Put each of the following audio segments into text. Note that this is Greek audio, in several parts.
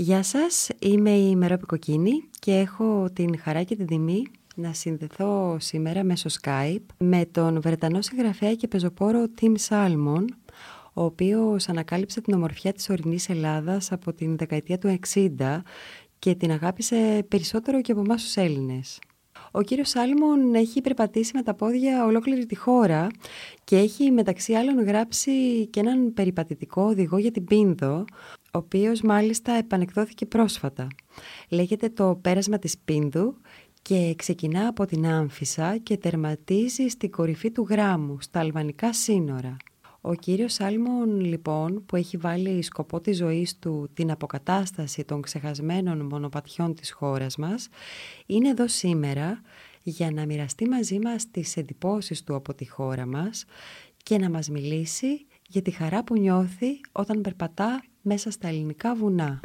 Γεια σας, είμαι η Μερόπη Κοκκίνη και έχω την χαρά και την τιμή να συνδεθώ σήμερα μέσω Skype με τον Βρετανό συγγραφέα και πεζοπόρο Tim Salmon, ο οποίος ανακάλυψε την ομορφιά της ορεινής Ελλάδας από την δεκαετία του 60 και την αγάπησε περισσότερο και από εμάς τους Έλληνες. Ο κύριος Σάλμον έχει περπατήσει με τα πόδια ολόκληρη τη χώρα και έχει μεταξύ άλλων γράψει και έναν περιπατητικό οδηγό για την Πίνδο, ο οποίος μάλιστα επανεκδόθηκε πρόσφατα. Λέγεται το «Πέρασμα της Πίνδου» και ξεκινά από την Άμφισα και τερματίζει στην κορυφή του γράμμου, στα αλβανικά σύνορα. Ο κύριος Σάλμον λοιπόν που έχει βάλει σκοπό της ζωής του την αποκατάσταση των ξεχασμένων μονοπατιών της χώρας μας είναι εδώ σήμερα για να μοιραστεί μαζί μας τις εντυπώσεις του από τη χώρα μας και να μας μιλήσει για τη χαρά που νιώθει όταν περπατά μέσα στα ελληνικά βουνά.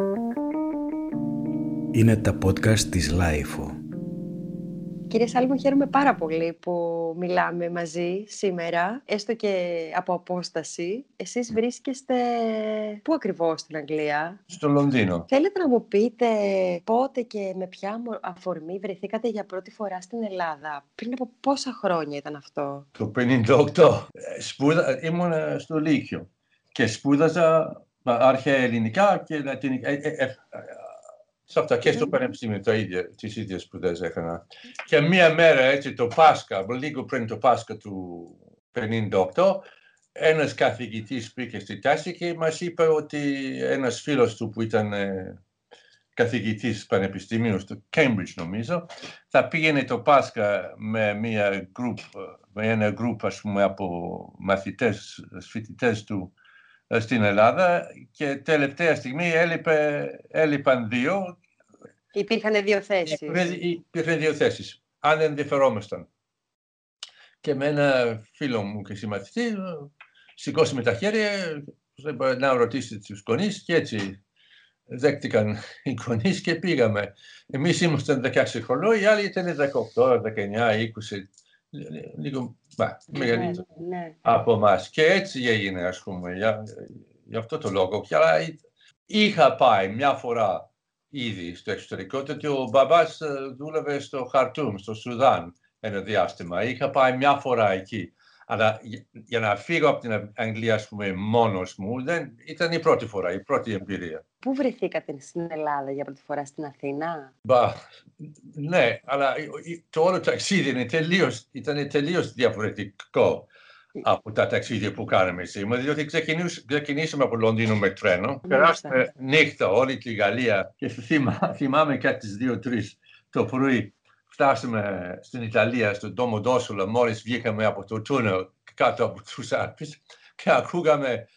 Είναι τα podcast της LiFO. Κύριε Σάλμον, χαίρομαι πάρα πολύ που μιλάμε μαζί σήμερα, έστω και από απόσταση. Εσείς βρίσκεστε πού ακριβώς στην Αγγλία; Στο Λονδίνο. Θέλετε να μου πείτε πότε και με ποια αφορμή βρεθήκατε για πρώτη φορά στην Ελλάδα; Πριν από πόσα χρόνια ήταν αυτό; Το 1958. Σπούδα, ήμουν στο Λύκειο και σπούδαζα αρχαία ελληνικά και λατινικά. Ε, ε, ε, σε αυτά και στο Πανεπιστήμιο τα ίδια, τις ίδιες σπουδές έκανα. Και μία μέρα έτσι το Πάσχα, λίγο πριν το Πάσχα του 1958, ένας καθηγητής πήγε στη τάση και μας είπε ότι ένας φίλος του που ήταν ε, καθηγητής πανεπιστημίου στο Cambridge νομίζω, θα πήγαινε το Πάσχα με, μια group, με ένα group ας πούμε, από μαθητές, φοιτητές του ε, στην Ελλάδα και τελευταία στιγμή έλειπε, έλειπαν δύο. Υπήρχαν δύο θέσεις. Υπήρχαν δύο θέσεις, αν ενδιαφερόμασταν. Και με ένα φίλο μου και συμμαθητή σηκώσαμε τα χέρια να ρωτήσει τους γονείς και έτσι δέχτηκαν οι γονείς και πήγαμε. Εμείς ήμασταν 16 χρονών, οι άλλοι ήταν 18, 19, 20 λίγο μπα, μεγαλύτερο ναι, ναι. από εμάς. Και έτσι έγινε, ας πούμε, για, για αυτό το λόγο. Και είχα πάει μια φορά ήδη στο εξωτερικό, γιατί ο μπαμπάς ε, δούλευε στο Χαρτούμ, στο Σουδάν ένα διάστημα. Είχα πάει μια φορά εκεί. Αλλά για να φύγω από την Αγγλία, ας πούμε, μόνος μου, δεν, ήταν η πρώτη φορά, η πρώτη εμπειρία. Πού βρεθήκατε στην Ελλάδα για πρώτη φορά, στην Αθήνα; Μπα, ναι, αλλά το όλο ταξίδι είναι τελείως, ήταν τελείως διαφορετικό από τα ταξίδια που κάναμε σήμερα, διότι ξεκινήσαμε από Λονδίνο με τρένο, περάσαμε νύχτα όλη τη Γαλλία και θυμά, θυμάμαι κάτι τις δύο-τρεις το πρωί φτάσαμε στην Ιταλία, στον Τόμο Ντόσουλα, μόλις βγήκαμε από το τούνελ κάτω από τους Άλπες και ακούγαμε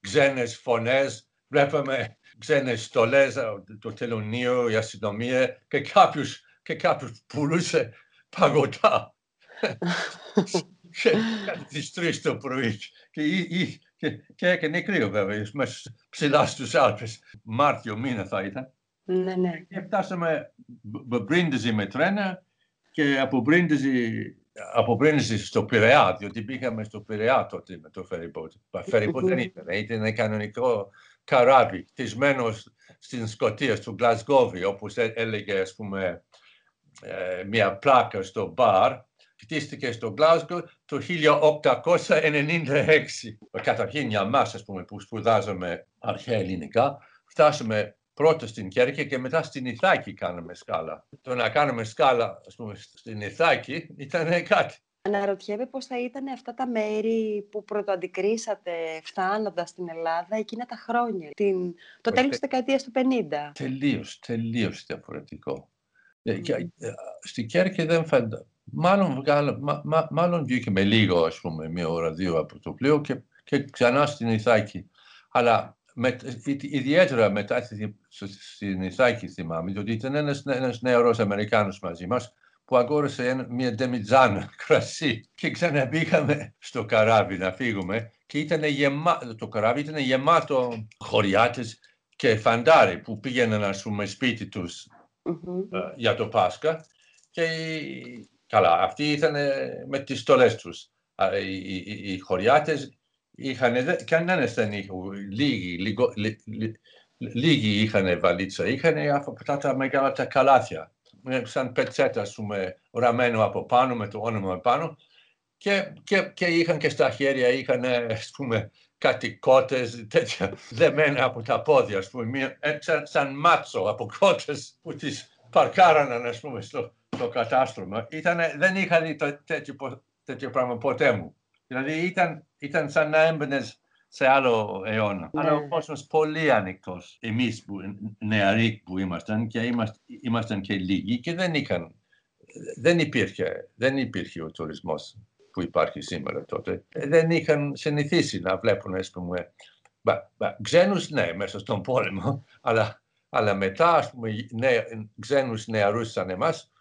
ξένες φωνές, βλέπαμε ξένες στολές, το τελωνίο, η αστυνομία και κάποιος, και κάποιος πουλούσε παγωτά. και τις τρεις το πρωί και, και, και έκανε κρύο βέβαια, μέσα ψηλά στους Άλπες. Μάρτιο μήνα θα ήταν. Ναι, ναι. Και φτάσαμε Μπρίντιζι με τρένα και από Μπρίντιζι από στο Πειραιά, διότι πήγαμε στο Πειραιά τότε με το φεριμπότ. Φεριμπότ δεν ήταν, ήταν ένα κανονικό καράβι, χτισμένο στην Σκοτία, στο Γλασγκόβι, όπως έλεγε ας πούμε, ε, μια πλάκα στο μπαρ. Χτίστηκε στο Γλάσγκο το 1896. Καταρχήν για εμάς, πούμε, που σπουδάζαμε αρχαία ελληνικά, φτάσαμε πρώτα στην Κέρκη και μετά στην Ιθάκη κάναμε σκάλα. Το να κάνουμε σκάλα ας πούμε, στην Ιθάκη ήταν κάτι. Αναρωτιέμαι πώς θα ήταν αυτά τα μέρη που πρωτοαντικρίσατε φτάνοντας στην Ελλάδα εκείνα τα χρόνια, την... το τέλος της δεκαετίας του 50. Τελείως, τελείως διαφορετικό. Mm. Και, ε, στην Κέρκη δεν φαίνεται. Μάλλον, βγάλα, μα, μάλλον βγήκαμε λίγο, ας πούμε, μία ώρα, δύο από το πλοίο και, και ξανά στην Ιθάκη. Αλλά με, ιδιαίτερα μετά στην Ιθάκη θυμάμαι, ότι ήταν ένας, ένας νεαρός Αμερικάνος μαζί μας που αγόρασε μια ντεμιτζάνα κρασί και ξαναμπήκαμε στο καράβι να φύγουμε και ήταν γεμά, το καράβι ήταν γεμάτο χωριάτες και φαντάρι που πήγαιναν ας πούμε σπίτι τους mm-hmm. για το Πάσχα και καλά αυτοί ήταν με τις στολές τους. Οι, οι, οι χωριάτες είχαν, κανένας δεν είχε, λίγοι, λίγο, λίγοι είχαν βαλίτσα, είχαν αυτά τα μεγάλα τα καλάθια, σαν πετσέτα, ας πούμε, ραμμένο από πάνω με το όνομα πάνω και, και, και είχαν και στα χέρια, είχαν, ας πούμε, κάτι κότες τέτοια δεμένα από τα πόδια, ας πούμε, ε, σαν, σαν μάτσο από κότες που τις παρκάραναν, ας πούμε, στο, στο κατάστρωμα. Ήτανε, δεν είχα δει το, τέτοιο, τέτοιο πράγμα ποτέ μου. Δηλαδή ήταν, ήταν σαν να έμπαινες σε άλλο αιώνα. Ναι. Αλλά ο κόσμος πολύ ανοιχτό. Εμείς που νεαροί που ήμασταν και είμαστε, ήμασταν και λίγοι και δεν είχαν. Δεν υπήρχε, δεν υπήρχε ο τουρισμός που υπάρχει σήμερα τότε. Δεν είχαν συνηθίσει να βλέπουν, ας πούμε, ξένους ναι, μέσα στον πόλεμο, αλλά, αλλά μετά, ας πούμε, νέα, ξένους νεαρούς σαν εμάς,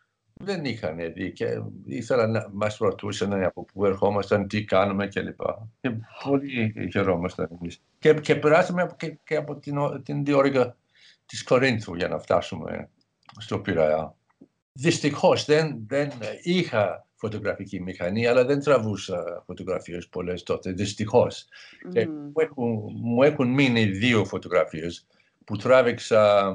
δεν είχαν δει και ήθελαν να μας ρωτούσαν από πού ερχόμασταν, τι κάνουμε κλπ. Και πολύ χαιρόμασταν εμείς. Και, και περάσαμε και, και από την, την διόρυγα της Κορίνθου για να φτάσουμε στο Πειραιά. Δυστυχώς δεν, δεν είχα φωτογραφική μηχανή, αλλά δεν τραβούσα φωτογραφίες πολλές τότε, δυστυχώς. Mm. Και μου έχουν, μου έχουν μείνει δύο φωτογραφίες που τράβηξα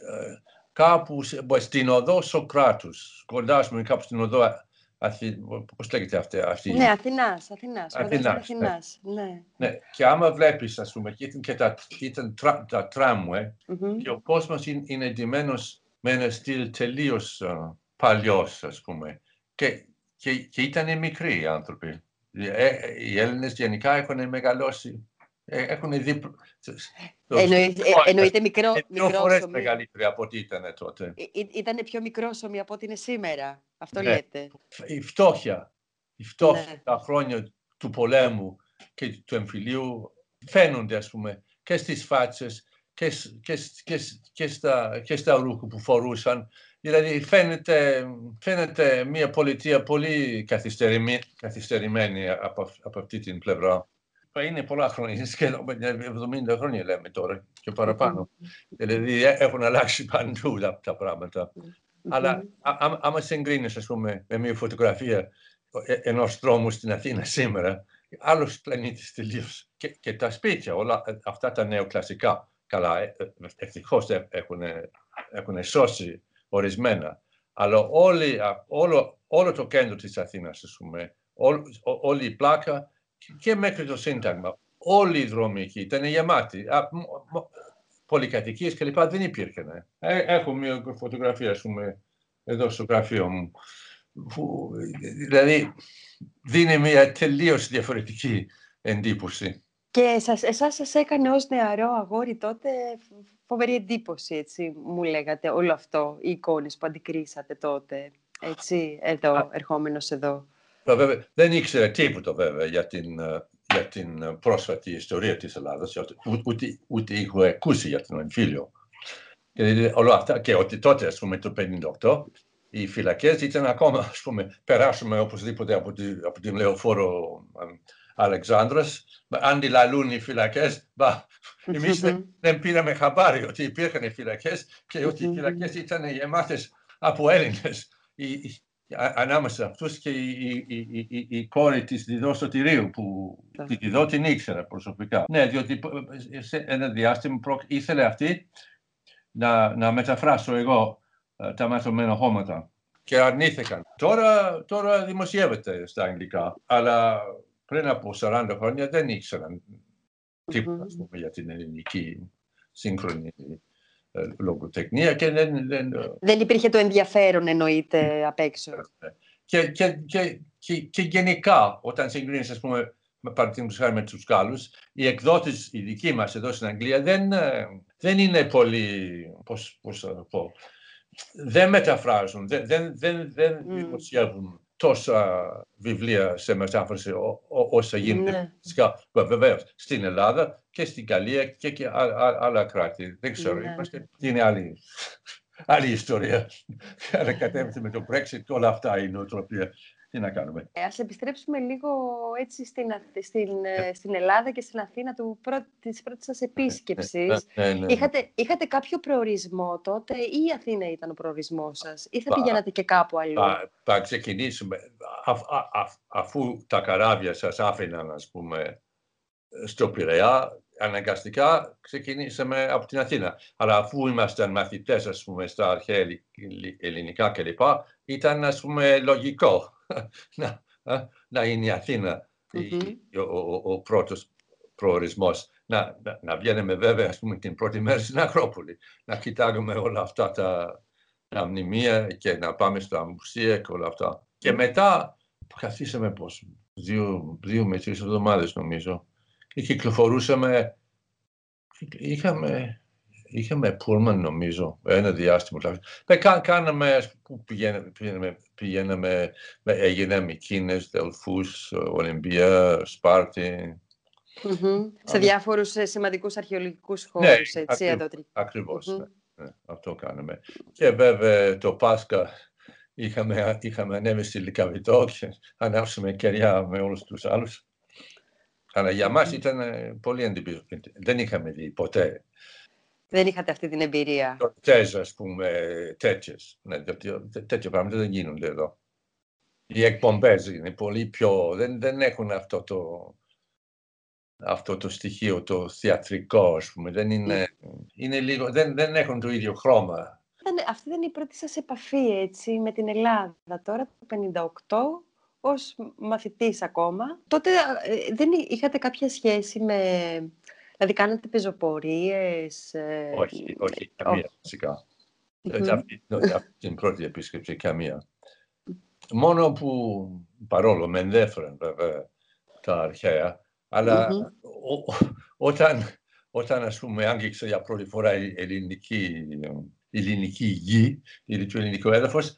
ε, κάπου στην οδό Σοκράτους, κοντά σου κάπου στην οδό Αθη... Πώς λέγεται αυτή, αυτή; Ναι, Αθηνάς, Αθηνάς. Αθηνάς, ναι. Αθηνάς ναι. ναι. Και άμα βλέπεις, ας πούμε, και ήταν και τα, ήταν τρα, τα τραμουε mm-hmm. και ο κόσμος είναι, είναι εντυμένος με ένα στυλ τελείως uh, παλιός, ας πούμε. Και, και, και ήταν μικροί οι άνθρωποι. Ε, οι Έλληνες γενικά έχουν μεγαλώσει ε, έχουν δει... Εννοείται, εννοείται μικρό, μικρό φορές μεγαλύτερη από ό,τι ήταν τότε. Ήταν πιο μικρόσωμη από ό,τι είναι σήμερα. Αυτό ναι. λέτε. Η φτώχεια, η φτώχεια ναι. τα χρόνια του πολέμου και του εμφυλίου φαίνονται, ας πούμε, και στις φάτσες και, και, και, και, στα, και στα ρούχα που φορούσαν. Δηλαδή φαίνεται, φαίνεται μια πολιτεία πολύ καθυστερημένη, καθυστερημένη από, από αυτή την πλευρά είναι πολλά χρόνια, σχεδόν 70 χρόνια λέμε τώρα και παραπάνω. δηλαδή έχουν αλλάξει παντού τα, τα πράγματα. Αλλά άμα συγκρίνει, ας πούμε, με μια φωτογραφία ε, ενός δρόμου στην Αθήνα σήμερα, άλλος πλανήτης τελείως. Και, και, τα σπίτια, όλα ε, αυτά τα νεοκλασικά, καλά, ε, ευτυχώς έχουν, έχουν σώσει ορισμένα. Αλλά όλη, όλο, όλο το κέντρο της Αθήνας, ας πούμε, όλη η πλάκα και μέχρι το Σύνταγμα. Όλοι οι δρόμοι εκεί ήταν γεμάτοι. Πολυκατοικίες κλπ. δεν υπήρχαν. Ε, έχω μια φωτογραφία, ας πούμε, εδώ στο γραφείο μου. Που, δηλαδή, δίνει μια τελείως διαφορετική εντύπωση. Και εσάς, εσάς σας έκανε ως νεαρό αγόρι τότε φοβερή εντύπωση, έτσι, μου λέγατε, όλο αυτό, οι εικόνες που αντικρίσατε τότε, έτσι, εδώ, ερχόμενος εδώ. Βέβαια, δεν ήξερα τίποτα βέβαια για την, ε, για την ε, πρόσφατη ιστορία της Ελλάδας, ούτε, ούτε είχα ακούσει για τον εμφύλιο. Και, όλα αυτά, και ότι τότε, ας πούμε, το 1958, οι φυλακές ήταν ακόμα, ας πούμε, περάσουμε οπωσδήποτε από, τη, από την λεωφόρο Αλεξάνδρας, αντιλαλούν οι φυλακές, εμείς δεν, πήραμε χαμπάρι ότι υπήρχαν οι φυλακές και ότι οι φυλακές ήταν γεμάτες από Έλληνες ανάμεσα σε αυτούς και η, η, η, η κόρη της Διδό Σωτηρίου που τη Διδό την ήξερα προσωπικά. Ναι, διότι σε ένα διάστημα ήθελε αυτή να, να μεταφράσω εγώ ε, τα μαθημένα χώματα και αρνήθηκαν. Τώρα, τώρα δημοσιεύεται στα αγγλικά, αλλά πριν από 40 χρόνια δεν ήξεραν τίποτα mm-hmm. για την ελληνική σύγχρονη ε, λογοτεχνία και δεν, δεν... Δεν υπήρχε το ενδιαφέρον εννοείται απ' έξω. Και, και, και, και, και γενικά όταν συγκρίνεις ας πούμε με παραδείγματος χάρη με τους Γάλλους, οι εκδότες οι δικοί μας εδώ στην Αγγλία δεν, ε, δεν είναι πολύ, πώς, πώς θα το πω, δεν μεταφράζουν, δεν, δεν, δεν, δεν mm. δημοσιεύουν τόσα βιβλία σε μετάφραση όσα γίνονται ναι. βεβαίως στην Ελλάδα και στην Γαλλία και, και άλλα κράτη. Δεν ξέρω, ναι. είμαστε, είναι άλλη, άλλη ιστορία. Ανακατεύεται με το Brexit όλα αυτά η νοοτροπία. Τι να κάνουμε. Ε, ας επιστρέψουμε λίγο έτσι στην, στην, ε, στην Ελλάδα και στην Αθήνα του πρω, της πρώτης σας επίσκεψης. Ναι, ναι, ναι, είχατε, είχατε κάποιο προορισμό τότε ή η Αθήνα ήταν ο προορισμός σας ή θα πηγαίνατε και κάπου αλλού; Θα, θα ξεκινήσουμε. Α, α, αφού τα καράβια σας άφηναν, ας πούμε, στο Πειραιά, αναγκαστικά ξεκινήσαμε από την Αθήνα. Αλλά αφού ήμασταν μαθητές, ας πούμε, στα αρχαία ελληνικά κλπ, ήταν, ας πούμε, λογικό να, να είναι η Αθήνα mm-hmm. ο, ο, ο πρώτος προορισμός. Να, να, να βγαίνουμε βέβαια, ας πούμε, την πρώτη μέρα στην Ακρόπολη, να κοιτάγουμε όλα αυτά τα, τα μνημεία και να πάμε στα μουσεία και όλα αυτά. Και μετά καθίσαμε πώς, δύο, δύο με τρεις εβδομάδες νομίζω και κυκλοφορούσαμε, είχαμε, είχαμε πούλμαν νομίζω, ένα διάστημα. Με κάν, κάναμε, που πηγαίναμε, πηγαίναμε, πηγαίναμε έγιναμε Κίνες, Δελφούς, Ολυμπία, Σπάρτη. Mm-hmm. Σε διάφορους ε, σημαντικούς αρχαιολογικούς χώρους, ναι, έτσι, ακριβώς, εδώ. Ακριβώς, mm-hmm. ναι, ναι, αυτό κάναμε. Και βέβαια το Πάσχα είχαμε, είχαμε ανέβει στη Λικαβητό και ανάψαμε κεριά με όλους τους άλλους. Αλλά για μας ήταν ε, πολύ εντυπωσιακό. Δεν είχαμε δει ποτέ. Δεν είχατε αυτή την εμπειρία. Τες, ας πούμε, τέτοιες. Ναι, τέτοια πράγματα δεν γίνονται εδώ. Οι εκπομπές είναι πολύ πιο... Δεν, δεν έχουν αυτό το, αυτό το στοιχείο, το θεατρικό, ας πούμε. Δεν είναι, είναι λίγο, δεν, δεν έχουν το ίδιο χρώμα. Αυτή δεν είναι η πρώτη σας επαφή, έτσι, με την Ελλάδα. Τώρα, το 58, ως μαθητής ακόμα. Τότε ε, δεν είχατε κάποια σχέση με... Δηλαδή, κάνατε πεζοπορίες... Ε, όχι, όχι, καμία, φυσικά. Αυτή την πρώτη επίσκεψη, καμία. Μόνο που, παρόλο με ενδιαφέρον βέβαια τα αρχαία, αλλά όταν, όταν ας πούμε άγγιξε για πρώτη φορά η ελληνική, η ελληνική γη, το ελληνικό έδαφος, μου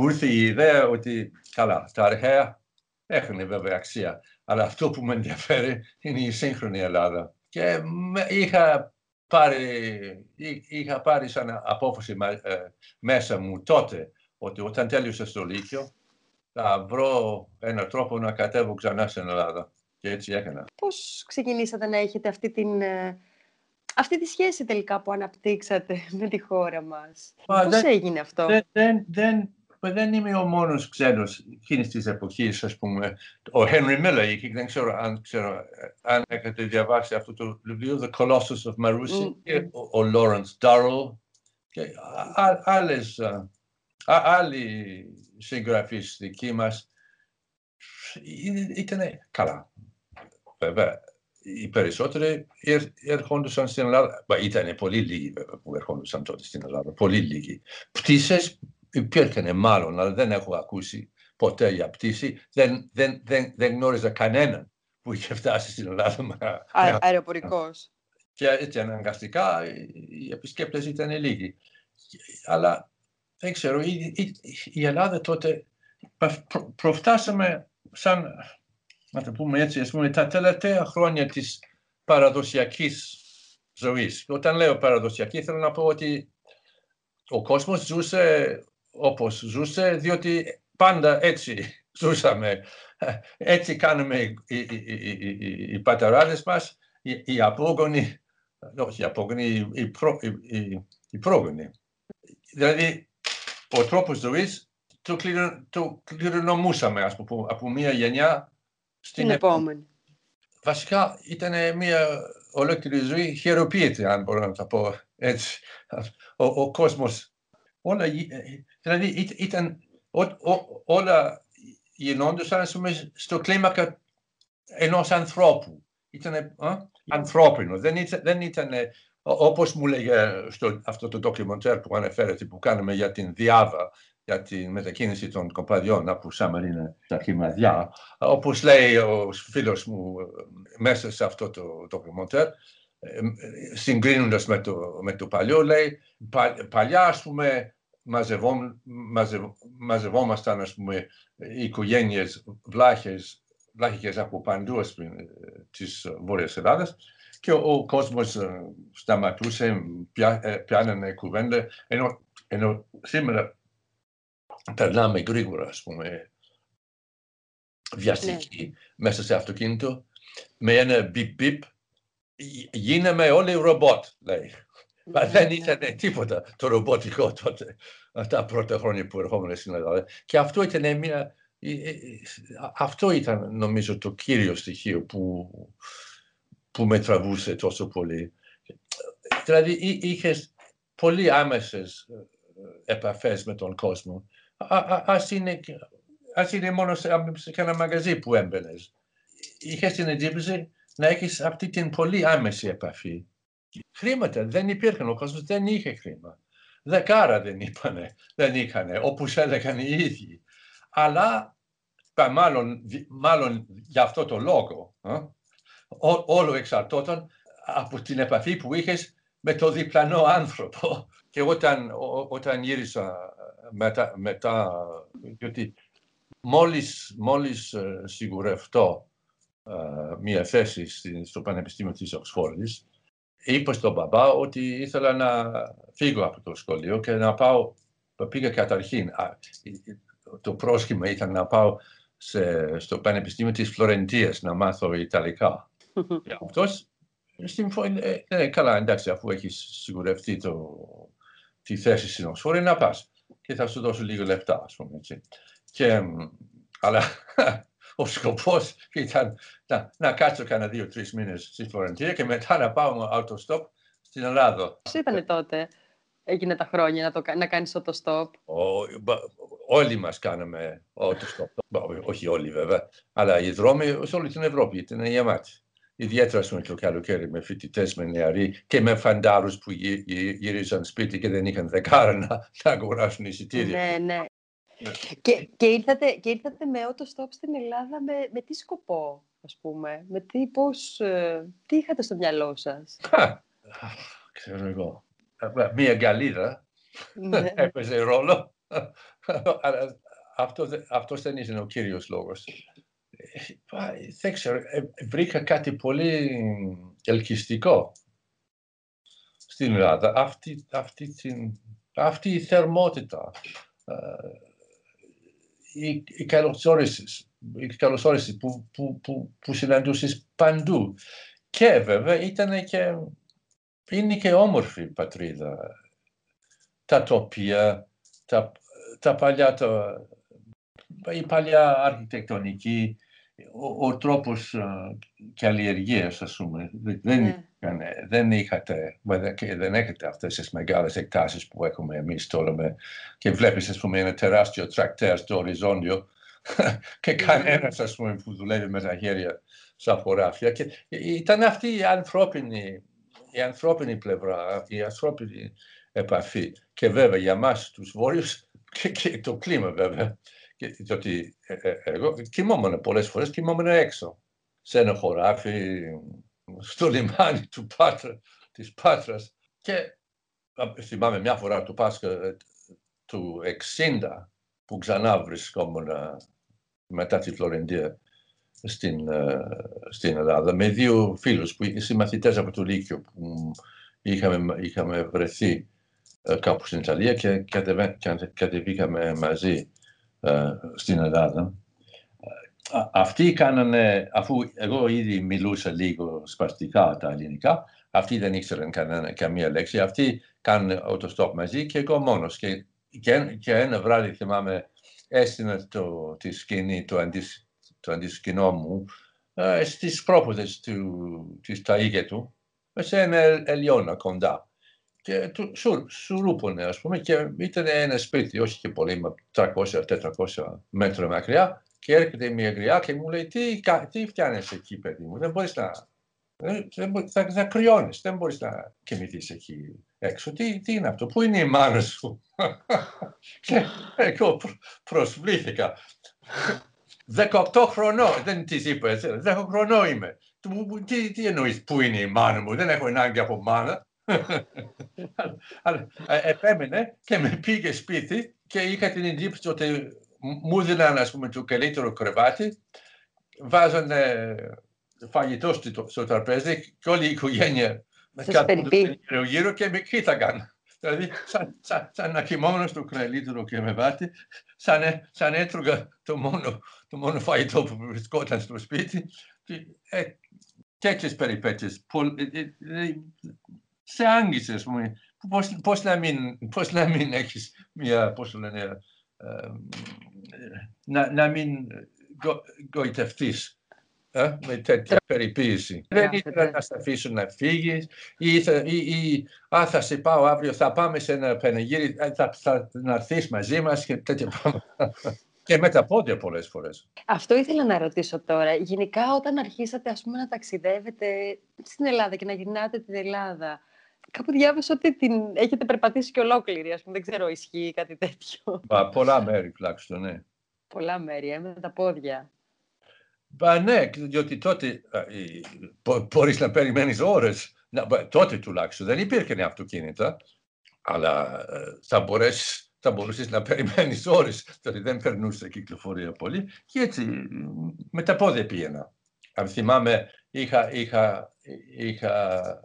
ήρθε η ιδέα ότι καλά, τα αρχαία έχουν βέβαια αξία, αλλά αυτό που με ενδιαφέρει είναι η σύγχρονη Ελλάδα. Και είχα πάρει, είχα πάρει σαν απόφαση ε, μέσα μου τότε ότι όταν τέλειωσα στο Λύκειο θα βρω έναν τρόπο να κατέβω ξανά στην Ελλάδα. Και έτσι έκανα. Πώς ξεκινήσατε να έχετε αυτή την ε, αυτή τη σχέση τελικά που αναπτύξατε με τη χώρα μας. Πώς Πώς έγινε αυτό; Δεν, δεν, δεν, δεν είμαι ο μόνος ξένος εκείνης της εποχής, ας πούμε. Ο Henry Miller, δεν ξέρω αν, ξέρω αν έχετε διαβάσει αυτό το βιβλίο, The Colossus of Marusi, mm. και ο, ο Lawrence Durrell και α, άλλες, α, άλλοι συγγραφείς δικοί μας ήταν καλά. Βέβαια, οι περισσότεροι ερχόντουσαν στην Ελλάδα. Ήταν πολύ λίγοι που ερχόντουσαν τότε στην Ελλάδα. Πολύ λίγοι. Πτήσεις υπήρχαν μάλλον, αλλά δεν έχω ακούσει ποτέ για πτήση. Δεν, δεν, δεν, δεν γνώριζα κανέναν που είχε φτάσει στην Ελλάδα. Αεροπορικός. Και έτσι αναγκαστικά οι επισκέπτες ήταν λίγοι. Αλλά δεν ξέρω, η, η, η Ελλάδα τότε προφτάσαμε σαν να το πούμε έτσι, ας πούμε, τα τελευταία χρόνια της παραδοσιακής ζωής. Όταν λέω παραδοσιακή, θέλω να πω ότι ο κόσμος ζούσε όπως ζούσε, διότι πάντα έτσι ζούσαμε. Έτσι κάνουμε οι, οι, οι, οι πατεράδες μας, οι, οι απόγονοι, όχι οι απόγονοι, οι, προ, οι, οι πρόγονοι. Δηλαδή, ο τρόπος ζωής το, το κληρονομούσαμε, ας πούμε, από μια γενιά στην επόμενη. Βασικά ήταν μια ολόκληρη ζωή χειροποίητη, αν μπορώ να το πω έτσι. Ο, ο κόσμος, όλα, δηλαδή ήταν, ό, ό, όλα γινόντουσαν στο κλίμακα ενός ανθρώπου. Ήταν ανθρώπινο. Δεν ήταν, δεν ήταν όπως μου λέγε στο, αυτό το ντοκιμοντέρ που αναφέρεται που κάναμε για την Διάβα, για τη μετακίνηση των κομπαδιών από Σαμαρίνα στα Χιμαδιά. Όπως λέει ο φίλος μου μέσα σε αυτό το ντοκιμοντέρ, συγκρίνοντας με το, με το παλιό, λέει, παλιά, ας πούμε, μαζευόμασταν, ας πούμε, οι οικογένειες βλάχες, βλάχικες από παντού, ας πούμε, της Βόρειας Ελλάδας και ο, ο κόσμος σταματούσε, πιά, πιάνανε κουβέντα, ενώ, ενώ σήμερα περνάμε γρήγορα, ας πούμε, βιαστική ναι. μέσα σε αυτοκίνητο, με ένα μπιπ-μπιπ, γίναμε όλοι ρομπότ, λέει. Μα ναι, δεν ναι. ήταν τίποτα το ρομποτικό τότε, τα πρώτα χρόνια που ερχόμουν στην Ελλάδα. Και αυτό ήταν μια... Αυτό ήταν νομίζω το κύριο στοιχείο που, που με τραβούσε τόσο πολύ. Δηλαδή είχες πολύ άμεσες επαφές με τον κόσμο. Ας είναι, ας είναι μόνο σε, σε ένα μαγαζί που έμπαινες. Είχες την εντύπωση να έχεις αυτή την πολύ άμεση επαφή. Χρήματα δεν υπήρχαν, ο κόσμος δεν είχε χρήμα. Δεκάρα δεν είπανε, δεν είχαν, όπως έλεγαν οι ίδιοι. Αλλά, μάλλον, μάλλον για αυτό το λόγο, ό, όλο εξαρτώταν από την επαφή που είχες με το διπλανό άνθρωπο. Και όταν, όταν γύρισα μετά, μετά γιατί μόλις, μόλις ε, σιγουρευτώ ε, μία θέση στο Πανεπιστήμιο της Οξφόρδης, είπα στον μπαμπά ότι ήθελα να φύγω από το σχολείο και να πάω, πήγα καταρχήν, το πρόσχημα ήταν να πάω σε, στο Πανεπιστήμιο της Φλωρεντίας να μάθω Ιταλικά. αυτός ε, ε, καλά, εντάξει, αφού έχεις σιγουρευτεί το, τη θέση στην Οξφόρη, να πας και θα σου δώσω λίγο λεπτά, ας πούμε, έτσι. Και, αλλά ο σκοπός ήταν να, να κάτσω κανένα δύο-τρει μήνες στη Φλωρεντία και μετά να πάω με autostop στην Ελλάδα. Πώς ήταν τότε, έγινε τα χρόνια να, το, να κάνεις autostop; όλοι μας κάναμε autostop. Όχι όλοι βέβαια, αλλά οι δρόμοι σε όλη την Ευρώπη ήταν γεμάτοι. Ιδιαίτερα στο το καλοκαίρι με φοιτητές, με νεαροί και με φαντάρους που γύριζαν σπίτι και δεν είχαν δεκάρα να, να αγοράσουν εισιτήρια. Ναι, ναι. Ναι. Και, και, ήρθατε, και ήρθατε με autostop στην Ελλάδα με, με τι σκοπό, ας πούμε, με τι, πώς, ε, τι είχατε στο μυαλό σας; Ξέρω εγώ. Μία γκαλίδα ναι. έπαιζε ρόλο, αλλά αυτός, αυτός δεν είναι ο κύριος λόγος. Δεν ξέρω, ε, βρήκα κάτι πολύ ελκυστικό στην Ελλάδα. Αυτή, αυτή, την, αυτή η θερμότητα, ε, η, η καλωσόριση, που, που, που, που συναντούσες παντού. Και βέβαια ήταν και, είναι και όμορφη πατρίδα. Τα τοπία, τα, τα παλιά, τα, η παλιά αρχιτεκτονική, ο, ο τρόπος uh, καλλιεργίας, ας πούμε. Δεν, ναι. δεν είχατε, και δεν έχετε αυτές τις μεγάλες εκτάσεις που έχουμε εμείς τώρα με, και βλέπεις, ας πούμε, ένα τεράστιο τρακτέρ στο οριζόντιο και ναι. κανένας, ας πούμε, που δουλεύει με τα χέρια στα χωράφια. Και ήταν αυτή η ανθρώπινη, η ανθρώπινη πλευρά, η ανθρώπινη επαφή. Και βέβαια για μας τους Βόρειους και, και το κλίμα βέβαια διότι ε, ε, εγώ κοιμόμουν πολλές φορές, κοιμόμουν έξω, σε ένα χωράφι, στο λιμάνι του Πάτρα, της Πάτρας. Και θυμάμαι μια φορά του Πάσχα ε, του 60, που ξανά βρισκόμουν μετά τη Φλωρεντία στην, στην Ελλάδα, με δύο φίλους, που συμμαθητές από το Λύκειο, που είχαμε, είχαμε βρεθεί κάπου στην Ιταλία και κατεβήκαμε μαζί ε, στην Ελλάδα. Αυτοί κάνανε, αφού εγώ ήδη μιλούσα λίγο σπαστικά τα ελληνικά, αυτοί δεν ήξεραν κανένα, καμία λέξη. Αυτοί κάνουν autostop μαζί και εγώ μόνος. Και, και, και ένα βράδυ θυμάμαι έστεινα το, τη σκηνή, το, αντισ, το αντισκηνό μου ε, στις πρόποδες του, της του, σε ένα ελιώνα κοντά και του, σου, σου ρούπωνε, ας πούμε, και ήταν ένα σπίτι, όχι και πολύ, με 300-400 μέτρα μακριά, και έρχεται μια γριά και μου λέει, τι, τι φτιάνεις εκεί, παιδί μου, δεν μπορείς να... Δεν, θα, θα κρυώνεις, δεν μπορείς να κοιμηθείς εκεί έξω. Τι, τι είναι αυτό, πού είναι η μάνα σου; και εγώ προ, προσβλήθηκα. 18 χρονών, δεν της είπα, 10 χρονών είμαι. Τι, τι εννοείς, πού είναι η μάνα μου, δεν έχω ανάγκη από μάνα. Αλλά επέμενε και με πήγε σπίτι και είχα την εντύπωση ότι μου δίναν ας πούμε το καλύτερο κρεβάτι, βάζανε φαγητό στο τραπέζι και όλη η οικογένεια γύρω γύρω και με κοίταγαν. Δηλαδή, σαν, σαν, σαν να κοιμόμουν στο καλύτερο κρεβάτι, σαν, σαν έτρωγα το μόνο, το μόνο φαγητό που βρισκόταν στο σπίτι. Και, ε, τέτοιες περιπέτειες σε άγγισε, ας πούμε. Πώς, πώς, να μην, πώς να μην έχεις μια, πώς το λένε, ε, να, να μην γο, γοητευτείς ε, με τέτοια περιποίηση. Δεν Γράφετε. ήθελα να σε αφήσουν να φύγεις ή, θα- ή, ή «Α, θα σε πάω αύριο, θα πάμε σε ένα πανηγύρι, ε, θα, θα να έρθεις μαζί μας και τέτοια πράγματα. και με τα πόδια πολλές φορές. Αυτό ήθελα να ρωτήσω τώρα. Γενικά, όταν αρχίσατε ας πούμε, να ταξιδεύετε στην Ελλάδα και να γυρνάτε την Ελλάδα, κάπου διάβασα ότι την έχετε περπατήσει και ολόκληρη. Ας πούμε. Δεν ξέρω, ισχύει κάτι τέτοιο. Μα, πολλά μέρη τουλάχιστον, ναι. Πολλά μέρη, ε, με τα πόδια. Μα ναι, διότι τότε α, η- μπο- μπορείς να περιμένεις ώρες. Να, μπα, τότε τουλάχιστον δεν υπήρχαν αυτοκίνητα, αλλά ε, θα, μπορέσεις, θα μπορούσες να περιμένεις ώρες, διότι δεν περνούσε κυκλοφορία πολύ. Και έτσι μ, με τα πόδια πήγαινα. Αν θυμάμαι, είχα, είχα, είχα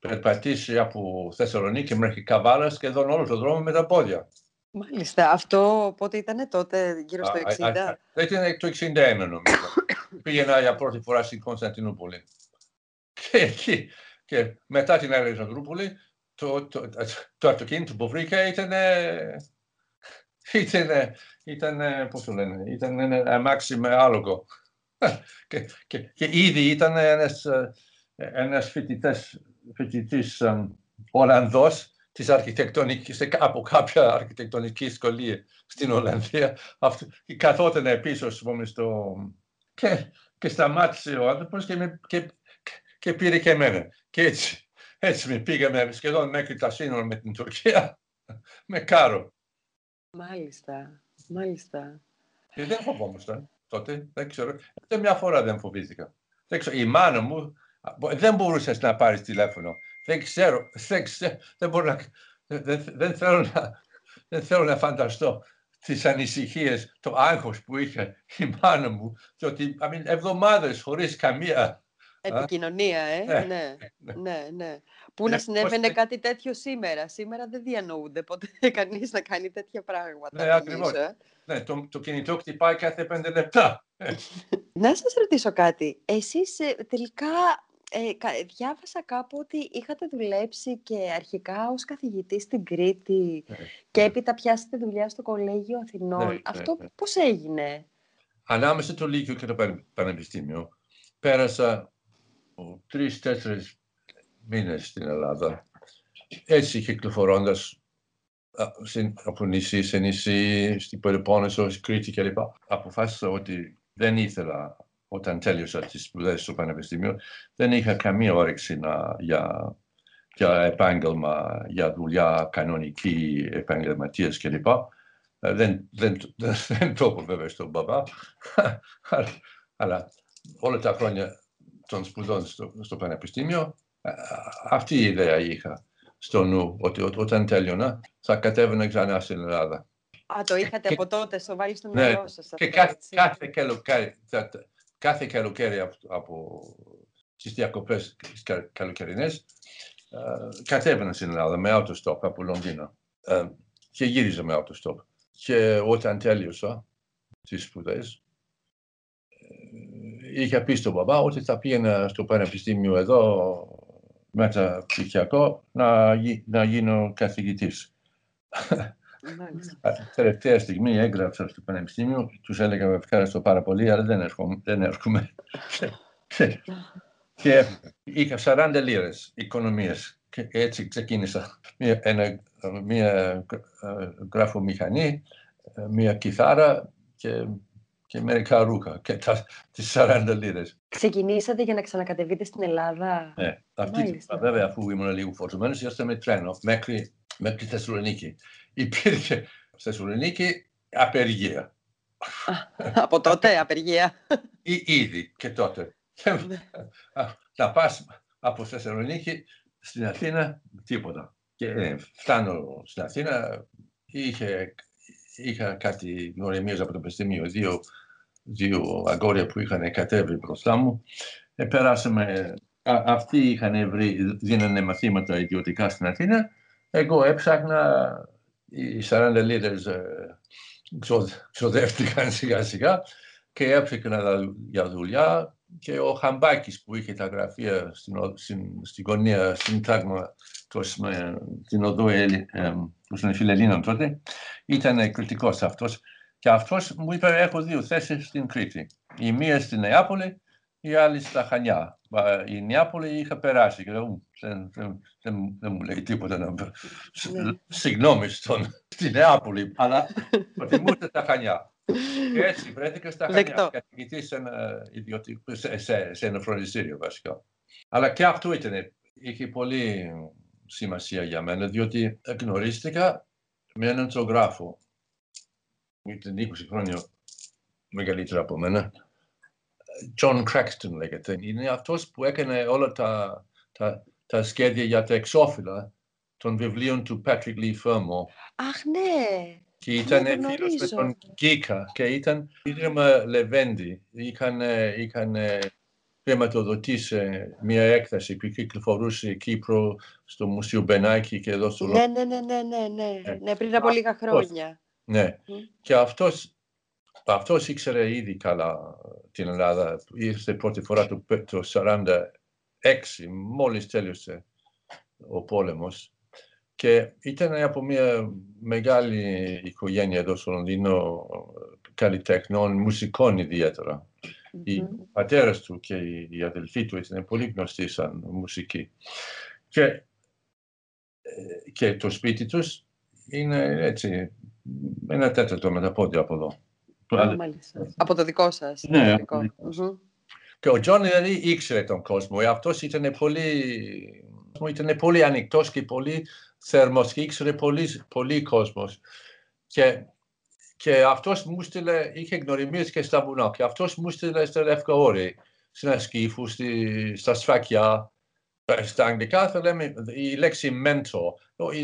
περπατήσει από Θεσσαλονίκη μέχρι Καβάλας σχεδόν όλο τον δρόμο με τα πόδια. Μάλιστα. Αυτό πότε ήταν τότε, γύρω στο Α, 60. α, α, Ήταν το 61 νομίζω. Πήγαινα για πρώτη φορά στην Κωνσταντινούπολη. Και εκεί, και μετά την Αλεξανδρούπολη, το, το, το αυτοκίνητο που βρήκα ήταν, ήταν, ήταν, πώς το λένε, ήταν ένα αμάξι με άλογο. και, και, και ήδη ήταν ένας, ε, ένας φοιτητές, φοιτητής ε, Ολλανδός της αρχιτεκτονικής, σε- από κάποια αρχιτεκτονική σχολεία στην Ολλανδία. Αυτό, και καθόταν πίσω, ας πούμε, στο... Και, και σταμάτησε ο άνθρωπος και, με, και, και πήρε και εμένα. Και έτσι, έτσι με πήγαμε σχεδόν μέχρι τα σύνορα με την Τουρκία με κάρο. Μάλιστα. Μάλιστα. Και δεν φοβόμασταν τότε, δεν ξέρω. Ούτε μια φορά δεν φοβήθηκα. Δεν ξέρω, η μάνα μου δεν μπορούσες να πάρεις τηλέφωνο. Δεν ξέρω, δεν, ξέρω, δεν, μπορώ να, δεν, δεν, θέλω να, δεν θέλω να φανταστώ τις ανησυχίες, το άγχος που είχε η μάνα μου, διότι I mean, εβδομάδες χωρίς καμία. Επικοινωνία, ε. Ναι, Ναι, ναι. ναι, ναι. Πού να Ε, συνέβαινε πώς- κάτι τέτοιο σήμερα. Σήμερα δεν διανοούνται ποτέ κανείς να κάνει τέτοια πράγματα. Ναι, νομίζω, ακριβώς. ε. Ναι, το, το κινητό χτυπάει κάθε πέντε λεπτά. Να σας ρωτήσω κάτι. Εσείς ε, τελικά ε, κα- διάβασα κάπου ότι είχατε δουλέψει και αρχικά ως καθηγητή στην Κρήτη Ναι. και έπειτα πιάσετε δουλειά στο Κολέγιο Αθηνών. Ναι, ναι, Αυτό ναι. πώς έγινε; Ανάμεσα το Λύκειο και το πανε- Πανεπιστήμιο πέρασα τρεις-τέσσερις μήνες στην Ελλάδα. Έτσι κυκλοφορώντας α, συν- από νησί σε νησί, στην Πελοπόννησο, στην Κρήτη κλπ. Αποφάσισα ότι δεν ήθελα, όταν τέλειωσα τις σπουδές στο Πανεπιστήμιο, δεν είχα καμία όρεξη να, για, για επάγγελμα, για δουλειά κανονική, επαγγελματίας κλπ. Ε, Δεν, δεν, δεν, δεν το είπα βέβαια στον μπαμπά, αλλά, αλλά όλα τα χρόνια των σπουδών στο, στο Πανεπιστήμιο, α, αυτή η ιδέα είχα στο νου, ότι ό- όταν τέλειωνα θα κατέβαινα ξανά στην Ελλάδα. Α, το είχατε και- από τότε στο βάλει στο Ναι, μυαλό σας. Και αυτό, κάθε, έτσι. κάθε καλοκαίρι, θα- κάθε καλοκαίρι από, από τις διακοπές τις κα- καλοκαιρινές, ε, κατέβαινα στην Ελλάδα με autostop από Λονδίνο ε, και γύριζα με autostop. Και όταν τέλειωσα τις σπουδές, ε, είχα πει στον μπαμπά ότι θα πήγαινα στο πανεπιστήμιο εδώ μεταπτυχιακό να, γι- να γίνω καθηγητής. Μάλιστα. Α, Τελευταία στιγμή έγραψα στο Πανεπιστήμιο, τους έλεγα με ευχαριστώ πάρα πολύ, αλλά δεν έρχομαι. Δεν έρχομαι. και, και είχα 40 λίρες οικονομίες και έτσι ξεκίνησα. Μία, ένα, μία ε, γραφομηχανή, ε, μία κιθάρα και, και μερικά ρούχα και τα, τις 40 λίρες. Ξεκινήσατε για να ξανακατεβείτε στην Ελλάδα; Ναι, αυτή τη Μάλιστα. φορά, βέβαια, αφού ήμουν λίγο φορτωμένος, ήρθα με τρένο μέχρι, μέχρι Θεσσαλονίκη. Υπήρχε στη Θεσσαλονίκη απεργία. από τότε, απεργία. Ή, ήδη και τότε. Και, Ναι. α, να πας από Θεσσαλονίκη στην Αθήνα, τίποτα. Και ε, φτάνω στην Αθήνα, είχε, είχα κάτι γνωριμίες από το Πανεπιστήμιο, δύο, δύο αγόρια που είχαν κατέβει μπροστά μου. Ε, περάσαμε, α, αυτοί είχαν βρει, δίνανε μαθήματα ιδιωτικά στην Αθήνα. Εγώ έψαχνα, οι 40 λίρες ε, ξοδ- ξοδεύτηκαν σιγά σιγά και έψαχνα για δουλειά και ο Χαμπάκης που είχε τα γραφεία στην, ο- στην, στην γωνία συντάγμα την οδό Ελλη- ε, πώς λένε, Φιλελλήνων τότε, ήταν κριτικός αυτός και αυτός μου είπε έχω δύο θέσεις στην Κρήτη. Η μία στην Νεάπολη οι άλλοι στα Χανιά. Η Νιάπολη είχα περάσει και δεν, δεν, δεν, δεν μου λέει τίποτα να ναι. Συγγνώμη στον, στη Νεάπολη, αλλά προτιμούσε τα Χανιά. Και έτσι βρέθηκα στα Χανιά, καθηγητή σε ένα, σε, σε, σε ένα φροντιστήριο βασικά. Αλλά και αυτό ήταν, είχε πολύ σημασία για μένα, διότι γνωρίστηκα με έναν ζωγράφο. Ήταν 20 χρόνια μεγαλύτερα από μένα. John Craxton λέγεται. Είναι αυτός που έκανε όλα τα, τα, τα σχέδια για τα εξώφυλλα των βιβλίων του Patrick Lee Fermor. Αχ, ναι. Και ήταν ναι, φίλος με τον Γκίκα και ήταν ίδρυμα Λεβέντη. Είχαν, είχαν χρηματοδοτήσει μια έκθεση που κυκλοφορούσε Κύπρο στο Μουσείο Μπενάκη και εδώ στο Ναι, ναι, ναι, ναι, ναι, ναι, ναι πριν από λίγα χρόνια. Ναι, και αυτός αυτός ήξερε ήδη καλά την Ελλάδα. Ήρθε πρώτη φορά το, το 1946, μόλις τέλειωσε ο πόλεμος. Και ήταν από μια μεγάλη οικογένεια εδώ στο Λονδίνο καλλιτέχνων, μουσικών ιδιαίτερα. Mm-hmm. Οι πατέρες του και οι αδελφοί του ήταν πολύ γνωστοί σαν μουσικοί. Και, ε, και το σπίτι τους είναι έτσι, ένα τέταρτο με τα πόδια από εδώ. Από το δικό σας. Ναι. Και ο Τζον δηλαδή ήξερε τον κόσμο. Αυτός ήταν πολύ, ήταν πολύ ανοιχτός και πολύ θερμός και ήξερε πολύ, πολύ κόσμος. Και, και αυτός μου στείλε, είχε γνωριμίες και στα βουνά και αυτός μου στείλε στα Λευκό Όρη, στην Ασκήφου, στη, στα Σφακιά. Στα αγγλικά θα λέμε η λέξη mentor.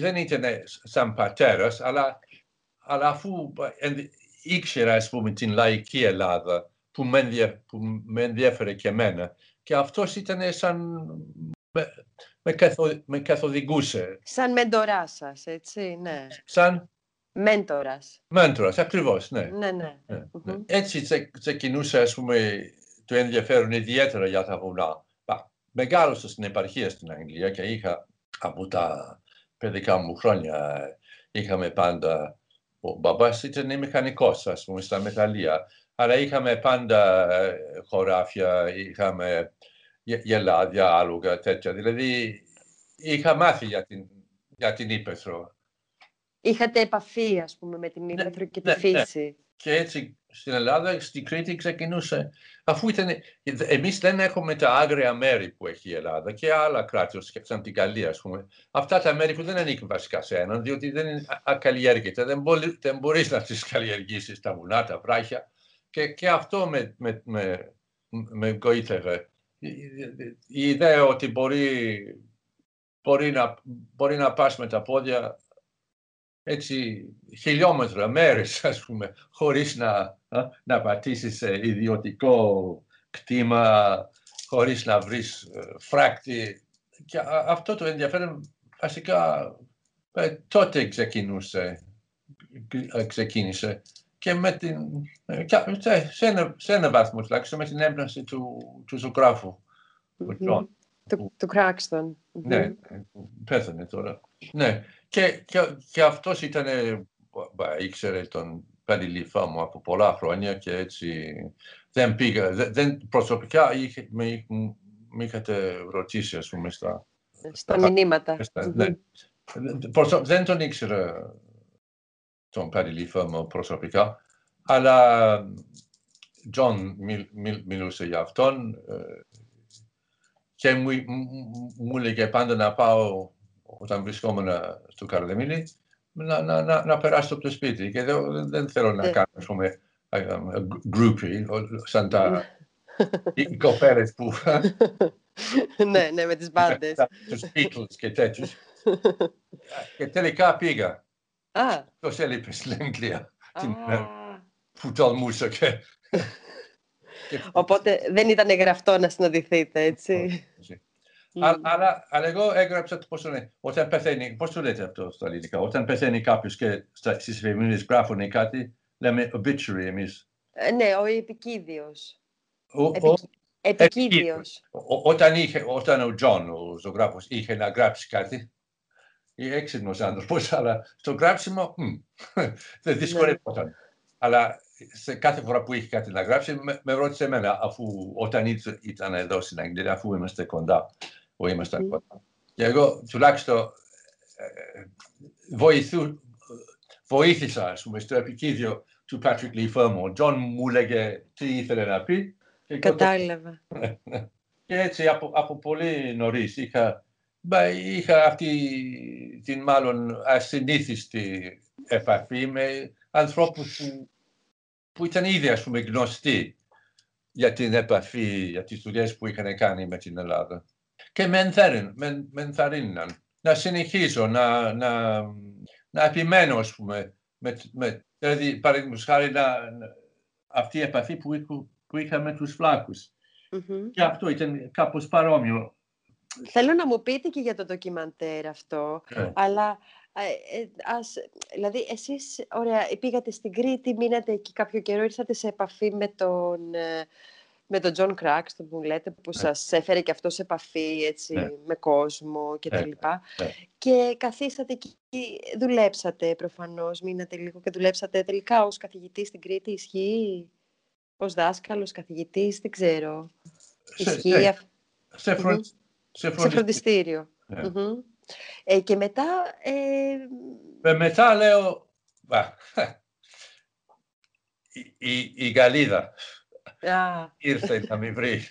Δεν ήταν σαν πατέρας, αλλά, αλλά αφού ήξερα, ας πούμε, την λαϊκή Ελλάδα που με, ενδιαφέρε, που με ενδιαφέρε και εμένα. Και αυτός ήταν σαν... με, με, καθο, με καθοδηγούσε. Σαν μέντορά σας, έτσι, ναι. Σαν... Μέντορας. Μέντορας, ακριβώς, ναι. Ναι, ναι. ναι, ναι. Έτσι ξεκινούσε, ας πούμε, το ενδιαφέρον ιδιαίτερα για τα βουνά. Μεγάλωσα στην επαρχία στην Αγγλία και είχα από τα παιδικά μου χρόνια είχαμε πάντα ο μπαμπάς ήταν μηχανικός, ας πούμε, στα μεταλλεία. Αλλά είχαμε πάντα ε, χωράφια, είχαμε γελάδια, άλογα, τέτοια. Δηλαδή, είχα μάθει για την, για την Ήπεθρο. Είχατε επαφή, ας πούμε, με την ναι, Ήπεθρο και τη ναι, ναι. φύση. Και έτσι στην Ελλάδα, στην Κρήτη ξεκινούσε. Αφού ήταν, εμείς δεν έχουμε τα άγρια μέρη που έχει η Ελλάδα και άλλα κράτη, σαν την Γαλλία, ας πούμε. Αυτά τα μέρη που δεν ανήκουν βασικά σε έναν, διότι δεν είναι ακαλλιέργητα. Δεν, μπορεί, δεν μπορείς να τις καλλιεργήσεις τα βουνά, τα βράχια. Και, και αυτό με, με, με, με γοήτευε. Η, ιδέα ότι μπορεί, μπορεί, να, μπορεί να πας με τα πόδια έτσι χιλιόμετρα, μέρες ας πούμε, χωρίς να, να πατήσεις σε ιδιωτικό κτήμα, χωρίς να βρεις ε, φράκτη. Και αυτό το ενδιαφέρον βασικά ε, τότε ξεκινούσε, ε, ξεκίνησε και με την, σε, ένα, σε ένα βαθμό τουλάχιστον με την έμπνευση του, του ζωγράφου. Mm-hmm. Του, του Κράξτον. Ναι, πέθανε τώρα. Ναι, και, και, και αυτός ήταν, ήξερε τον Παντιλήφα μου από πολλά χρόνια και έτσι δεν πήγα, δεν, προσωπικά είχε, με, με είχατε ρωτήσει ας πούμε στα... Στα μηνύματα. ναι. δεν τον ήξερα τον Paddy Leigh Fermor προσωπικά, αλλά Τζον μιλούσε για αυτόν ε, και μου, μου έλεγε πάντα να πάω όταν βρισκόμουν στο Καρδαμύλη, να, να, να, να περάσω από το σπίτι. Και δεν, δεν θέλω να κάνω, ας πούμε, groupie, σαν τα οι κοπέλες που... ναι, ναι, με τις μπάντες. Τους Beatles και τέτοιους. και τελικά πήγα. Α. Τόσο έλειπες στην Αγγλία. Που τολμούσα και... Οπότε δεν ήταν γραφτό να συναντηθείτε, έτσι. Αλλά, αλλά εγώ έγραψα το πώς το λένε. Όταν πεθαίνει, πώς το λέτε αυτό στα ελληνικά, όταν πεθαίνει κάποιος και στις εφημερίδες γράφουν κάτι, λέμε obituary εμείς. Ε, ναι, ο επικήδειος. Ο, επικήδειος. Όταν, είχε, όταν ο Τζον, ο ζωγράφος, είχε να γράψει κάτι, έξυπνος άνθρωπος, αλλά στο γράψιμο δεν δυσκολεύονταν. Αλλά σε κάθε φορά που είχε κάτι να γράψει, με, με ρώτησε εμένα, αφού όταν ήταν εδώ στην Αγγλία, αφού είμαστε κοντά, που ήμασταν κοντά. Και εγώ τουλάχιστον ε, βοηθού, βοήθησα, ας πούμε, στο επικήδειο του Patrick Leigh Fermor. Ο Τζον μου έλεγε τι ήθελε να πει. Και Κατάλαβα. και έτσι από, από πολύ νωρίς είχα, είχα αυτή την μάλλον ασυνήθιστη επαφή με ανθρώπους που, που ήταν ήδη ας πούμε γνωστοί για την επαφή, για τις δουλειές που είχαν κάνει με την Ελλάδα. Και με ενθαρρύναν να συνεχίσω, να, να, να επιμένω, ας πούμε, με, με, δηλαδή, παραδείγματος χάρη, να, αυτή η επαφή που, που είχα με τους φλάκους. Mm-hmm. Και αυτό ήταν κάπως παρόμοιο. Θέλω να μου πείτε και για το ντοκιμαντέρ αυτό, yeah. αλλά ε, ε, ας, δηλαδή εσείς, ωραία, πήγατε στην Κρήτη, μείνατε εκεί κάποιο καιρό, ήρθατε σε επαφή με τον, ε, με τον John Cracks, τον που λέτε, που ναι. σας έφερε και αυτό σε επαφή έτσι, ναι. με κόσμο και τα ναι, λοιπά. Ναι. Και καθίσατε εκεί, δουλέψατε προφανώς, μείνατε λίγο και δουλέψατε τελικά ως καθηγητής στην Κρήτη, ισχύει, ως δάσκαλος, καθηγητής, δεν ξέρω. Ισχύει σε, σε, φρο... σε, φροντιστήριο. Ε, και μετά... Ε... μετά λέω... η, η, η Γαλλίδα ήρθε να με βρει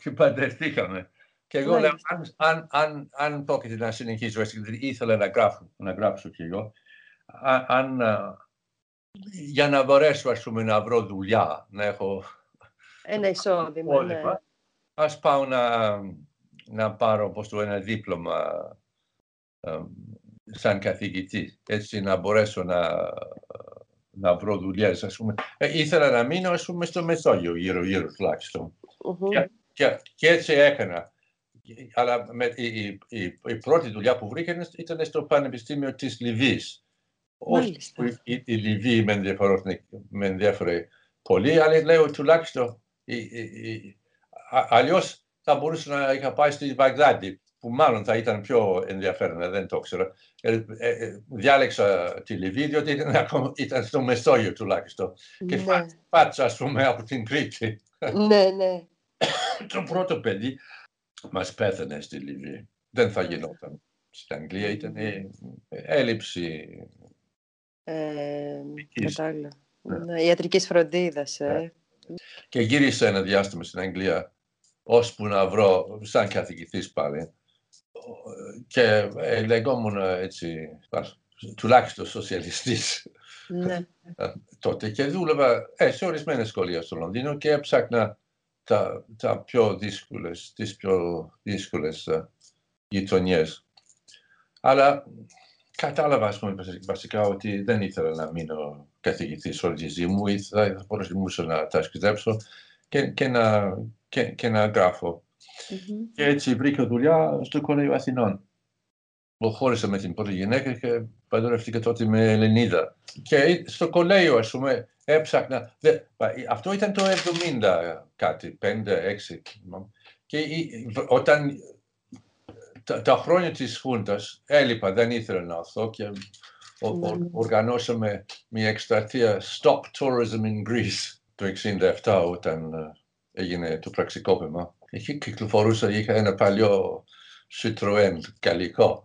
και παντρευτήκαμε. Και εγώ λέω, αν, αν, αν, αν πρόκειται να συνεχίσω, ήθελα να γράψω, να γράψω κι εγώ, αν, για να μπορέσω ας πούμε, να βρω δουλειά, να έχω ένα εισόδημα, ναι. ας πάω να, να πάρω πώς το ένα δίπλωμα σαν καθηγητή, έτσι να μπορέσω να να βρω δουλειές, ας πούμε. Ε, ήθελα να μείνω, ας πούμε, στο Μεσόγειο, γύρω-γύρω τουλάχιστον. Και, και, και, έτσι έκανα. Αλλά με, η, η, η, η, πρώτη δουλειά που βρήκα ήταν στο Πανεπιστήμιο της Λιβύης. Όχι, η, η Λιβύη με, με ενδιαφέρει πολύ, αλλά λέω τουλάχιστον αλλιώς θα μπορούσα να είχα πάει στη Βαγδάτη που μάλλον θα ήταν πιο ενδιαφέρον, δεν το ξέρω. Ε, ε, ε, διάλεξα τη Λιβύη, διότι ήταν, ήταν στο Μεσόγειο τουλάχιστον. Και ναι. φάτσα, ας πούμε, από την Κρήτη. Ναι, ναι. το πρώτο παιδί μας πέθανε στη Λιβύη. Δεν θα γινόταν. Στην Αγγλία ήταν έλλειψη... Ε, κατάλληλα. Ναι. ναι. Ιατρικής φροντίδας. Ε. Ναι. Και γύρισα ένα διάστημα στην Αγγλία ώσπου να βρω, σαν καθηγητής πάλι, και ε, λεγόμουν έτσι, τουλάχιστον σοσιαλιστής ναι. Ε, τότε και δούλευα ε, σε ορισμένες σχολεία στο Λονδίνο και έψαχνα τα, τα πιο δύσκολες, τις πιο δύσκολες uh, γειτονιές. Αλλά κατάλαβα, ας πούμε, βασικά ότι δεν ήθελα να μείνω καθηγητής όλη τη ζωή μου, θα, θα μπορούσα να τα σκητέψω και, και, να, και, και να γράφω. Mm-hmm. Και έτσι βρήκα δουλειά στο Κολέγιο Αθηνών. Προχώρησα με την πρώτη γυναίκα και παντρεύτηκα τότε με Ελληνίδα. Και στο κολέγιο, ας πούμε, έψαχνα. Δε, αυτό ήταν το 70 κάτι, 5, 6. Και όταν τα, τα χρόνια της Χούντας έλειπα, δεν ήθελα να έρθω και ο, mm. οργανώσαμε μια εκστρατεία Stop Tourism in Greece το 67 όταν uh, έγινε το πραξικόπημα. Είχε κυκλοφορούσα, είχα ένα παλιό Citroën καλικό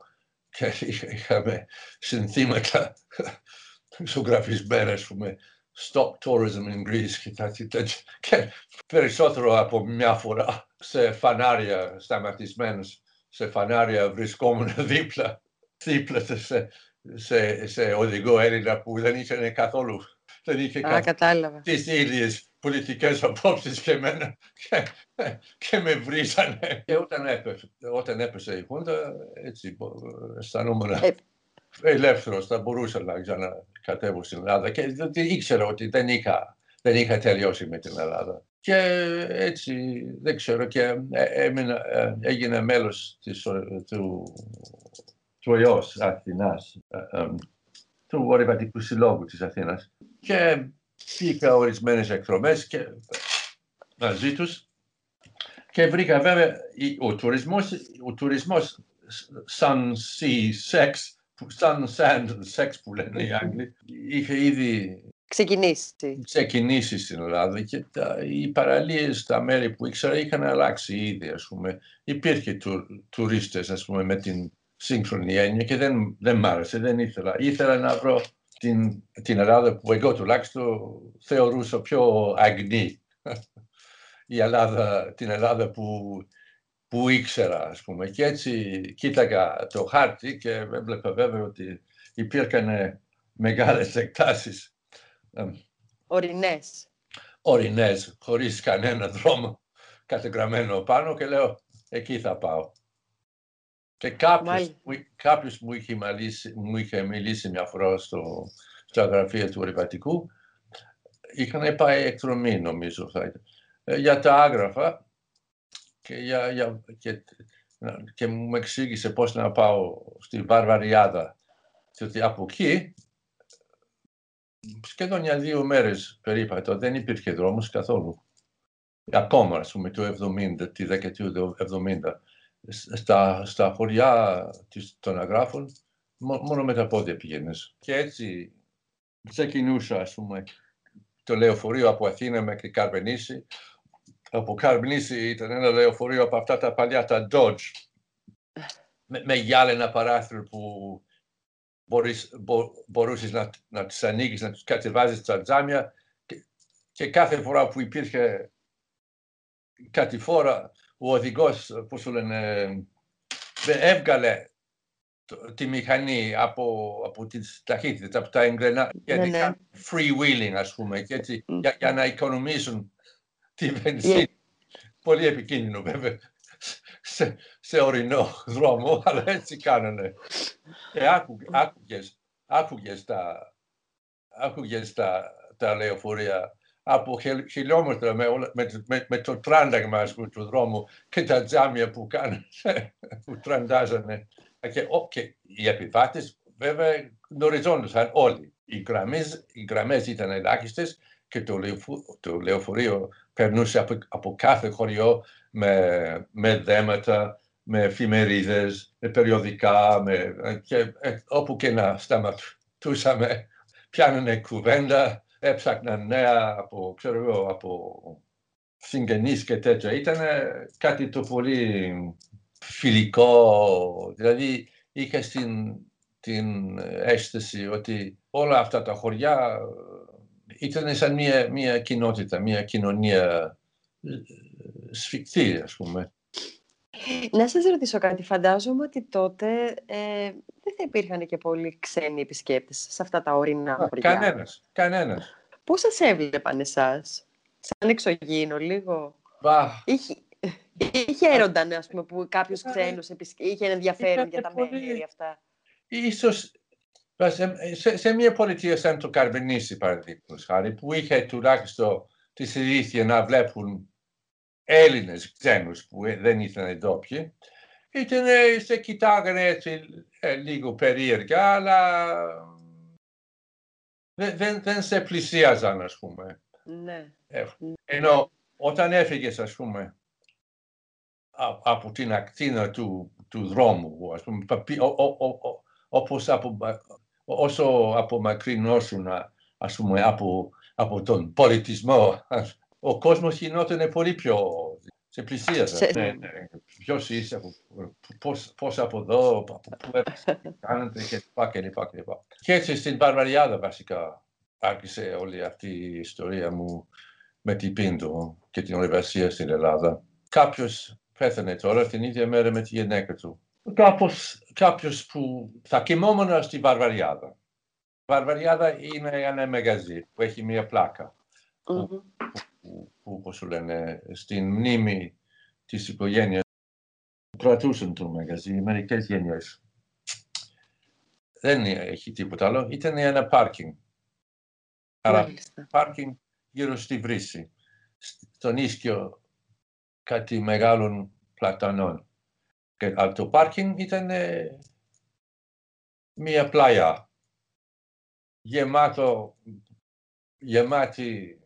και είχαμε συνθήματα ζωγραφισμένα, ας πούμε, Stop tourism in Greece και κάτι τέτοιο. Και περισσότερο από μια φορά σε φανάρια σταματισμένους, σε φανάρια βρισκόμουν δίπλα, δίπλα σε, σε, σε οδηγό Έλληνα που δεν είχε καθόλου, δεν είχε καθόλου τις ίδιες πολιτικές απόψεις και εμένα και, και με βρίζανε. Και όταν έπεσε, όταν έπεσε η Χούντα, έτσι αισθανόμουν ε... ελεύθερος, θα μπορούσα να ξανακατέβω στην Ελλάδα και ήξερα ότι δεν είχα, δεν είχα τελειώσει με την Ελλάδα. Και έτσι, δεν ξέρω, και έμεινα, έγινε μέλος της, του, του ΕΟΣ Αθηνάς, του Βορειβατικού Συλλόγου της Αθήνας. Και Πήγα ορισμένες εκδρομές και μαζί τους και βρήκα βέβαια ο τουρισμός ο τουρισμός σαν sea sex, σαν sand sex που λένε οι Άγγλοι, είχε ήδη ξεκινήσει. Ξεκινήσει στην Ελλάδα και τα, οι παραλίες, τα μέρη που ήξερα είχαν αλλάξει ήδη, ας πούμε. Υπήρχε του, τουρίστες, ας πούμε, με την σύγχρονη έννοια και δεν, δεν μ' άρεσε, δεν ήθελα. Ήθελα να βρω την, την Ελλάδα που εγώ τουλάχιστον θεωρούσα πιο αγνή. Η Ελλάδα, την Ελλάδα που, που ήξερα, ας πούμε. Και έτσι κοίταγα το χάρτη και έβλεπα βέβαια ότι υπήρχαν μεγάλες εκτάσεις. Ορεινές. Ορεινές, χωρίς κανένα δρόμο κατεγραμμένο πάνω και λέω εκεί θα πάω. Και κάποιος, κάποιος μου, είχε μιλήσει, μου είχε μιλήσει μια φορά στο, στα γραφεία του Ρηπατικού, είχαν πάει εκδρομή νομίζω θα ε, για τα άγραφα και, για, για, και, και μου εξήγησε πώς να πάω στη Βαρβαριάδα. Διότι από εκεί, σχεδόν για δύο μέρες περίπατο, δεν υπήρχε δρόμος καθόλου. Ακόμα, ας πούμε, το 70, τη δεκαετία του 70 στα, στα χωριά των αγράφων μόνο με τα πόδια πήγαινες. Και έτσι ξεκινούσα, ας πούμε, το λεωφορείο από Αθήνα μέχρι Καρπενήσι. Από Καρπενήσι ήταν ένα λεωφορείο από αυτά τα παλιά, τα Dodge, με, με γυάλαινα παράθυρο που μπορείς, μπο, μπορούσες να, να τις ανοίγεις, να τους κατεβάζεις τα τζάμια και, και κάθε φορά που υπήρχε κάτι φορά ο οδηγός, πώς το λένε, έβγαλε τη μηχανή από, από τις ταχύτητες, από τα εγγρενά, γιατί ναι, ναι. freewheeling ας πούμε, και έτσι, mm. για, για, να οικονομήσουν τη βενζίνη. Yeah. Πολύ επικίνδυνο βέβαια, σε, σε ορεινό δρόμο, αλλά έτσι κάνανε. Και άκουγες, άκουγες, τα, άκουγες τα, τα λεωφορεία από χιλιόμετρα με, με, με, με το τράνταγμα του δρόμου και τα τζάμια που κάνανε, που τραντάζανε. Και, και οι επιβάτες βέβαια γνωριζόντουσαν όλοι. Οι γραμμές, οι γραμμές ήταν ελάχιστες και το, το λεωφορείο περνούσε από, από κάθε χωριό με, με δέματα, με εφημερίδες, με περιοδικά, με, και ε, όπου και να σταματούσαμε, πιάνανε κουβέντα έψαχναν νέα από, ξέρω εγώ, από συγγενείς και τέτοια. Ήταν κάτι το πολύ φιλικό, δηλαδή είχα στην, την αίσθηση ότι όλα αυτά τα χωριά ήταν σαν μια, μια κοινότητα, μια κοινωνία σφιχτή, ας πούμε. Να σας ρωτήσω κάτι. Φαντάζομαι ότι τότε ε, δεν θα υπήρχαν και πολλοί ξένοι επισκέπτες σε αυτά τα ορεινά χωριά. Κανένας, κανένας. Πώς σας έβλεπαν εσάς, σαν εξωγήινο λίγο. Μπα. Είχε, είχε έρωτα, ας πούμε, που κάποιος ξένος είχε ενδιαφέρον για τα μέρη αυτά. Ίσως σε, σε, μια πολιτεία σαν το Καρμπενίσι, παραδείγματος χάρη, που είχε τουλάχιστον τη συνήθεια να βλέπουν Έλληνες ξένους που δεν ήταν ντόπιοι, ήταν, σε κοιτάγανε έτσι ε, λίγο περίεργα, αλλά δεν, δεν, δεν σε πλησίαζαν, ας πούμε. Ναι. Ε, ενώ όταν έφυγες, ας πούμε, από την ακτίνα του, του δρόμου, ας πούμε, ο, ο, ο, όπως από, όσο απομακρυνώσουν, ας πούμε, από, από τον πολιτισμό, ο κόσμος γινόταν πολύ πιο σε πλησίαζε. Ναι, ναι. Ποιος είσαι, πώς, πώς από εδώ, από πού κάνετε και λοιπά και λοιπά και λοιπά. Και έτσι στην Παρβαριάδα βασικά άρχισε όλη αυτή η ιστορία μου με την Πίντο και την εργασία στην Ελλάδα. Κάποιος πέθανε τώρα την ίδια μέρα με τη γυναίκα του. Κάπως, κάποιος που θα κοιμόμουν στη Βαρβαριάδα. Η Βαρβαριάδα είναι ένα μαγαζί που έχει μία πλάκα. Mm-hmm. Που, που, που, όπως λένε, στην μνήμη της οικογένειας κρατούσαν το μαγαζί μερικές γενιές. Δεν έχει τίποτα άλλο. Ήταν ένα πάρκινγκ. Άρα πάρκινγκ γύρω στη βρύση. Στον ίσκιο κάτι μεγάλων πλατανών. Και το πάρκινγκ ήταν μία πλάια γεμάτο, γεμάτη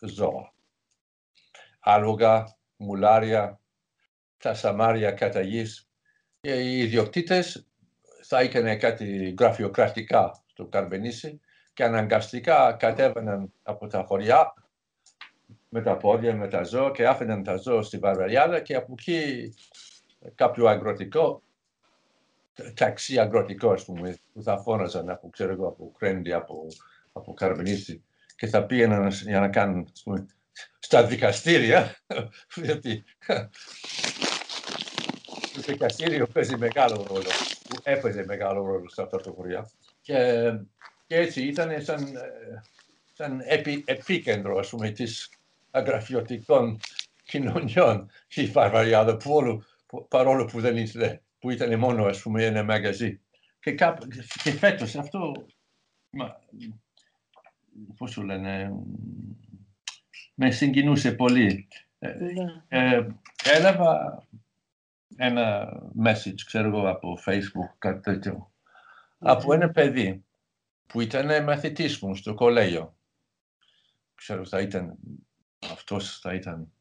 ζώα. Άλογα, μουλάρια, τα σαμάρια κατά γης. Και οι ιδιοκτήτες θα έκανε κάτι γραφειοκρατικά στο Καρμπενήσι και αναγκαστικά κατέβαιναν από τα χωριά με τα πόδια, με τα ζώα και άφηναν τα ζώα στη Βαρβαριάδα και από εκεί κάποιο αγροτικό, ταξί αγροτικό, ας πούμε, που θα φώναζαν από, ξέρω εγώ, από Κρέντι, από, από Καρμενίση και θα πήγαιναν για να κάνουν, ας πούμε, στα δικαστήρια, γιατί το δικαστήριο παίζει μεγάλο ρόλο, που έπαιζε μεγάλο ρόλο σε αυτά τα χωριά. Και, και έτσι ήταν σαν, σαν επί, επίκεντρο, ας πούμε, της αγραφιωτικών κοινωνιών η Βαρβαριάδα, που παρόλο που δεν ήταν, που ήταν μόνο, ας πούμε, ένα μαγαζί. Και, κάπου, και φέτος αυτό, μα, πώς σου λένε, με συγκινούσε πολύ. Ε, ε, έλαβα ένα message, ξέρω εγώ, από Facebook, κάτι τέτοιο, από ένα παιδί που ήταν μαθητής μου στο κολέγιο. Ξέρω, θα ήταν, αυτός θα ήταν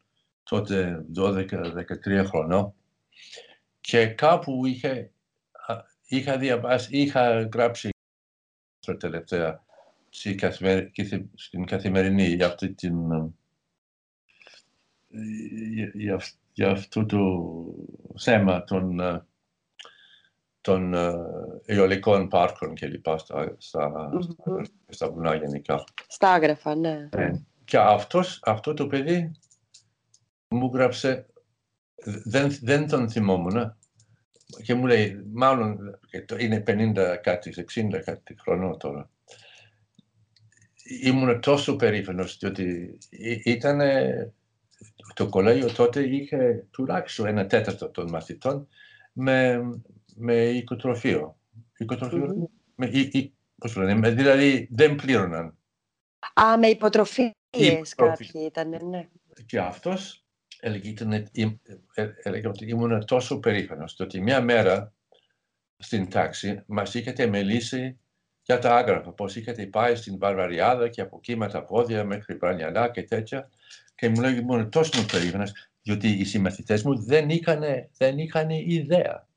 τότε 12-13 χρονών και κάπου είχε, είχα διαβάσει, είχα γράψει τελευταία στην καθημερινή για αυτή την για, για αυτό το θέμα των, των αιωλικών πάρκων και λοιπά στα, στα, mm-hmm. στα, βουνά γενικά. Στα άγραφα, ναι. ναι. Και αυτός, αυτό το παιδί μου γράψε, δεν, δεν τον θυμόμουν και μου λέει, μάλλον είναι 50 κάτι, 60 κάτι χρονών τώρα. Ήμουν τόσο περήφανος, διότι ήταν το κολέγιο τότε είχε τουλάχιστον ένα τέταρτο των μαθητών με, με οικοτροφείο. Οικοτροφείο, mm-hmm. με, ή, πώς λένε, δηλαδή δεν πλήρωναν. Α, με υποτροφίες κάποιοι ήταν, ναι. Και αυτός έλεγε, έλεγε ότι ήμουν τόσο περήφανος, ότι μια μέρα στην τάξη μας είχατε μιλήσει για τα άγραφα, πώς είχατε πάει στην Βαρβαριάδα και από εκεί με τα πόδια μέχρι Πρανιανά και τέτοια και μου λέγει μόνο τόσο περίφανος, διότι οι συμμαθητές μου δεν είχαν, δεν είχαν ιδέα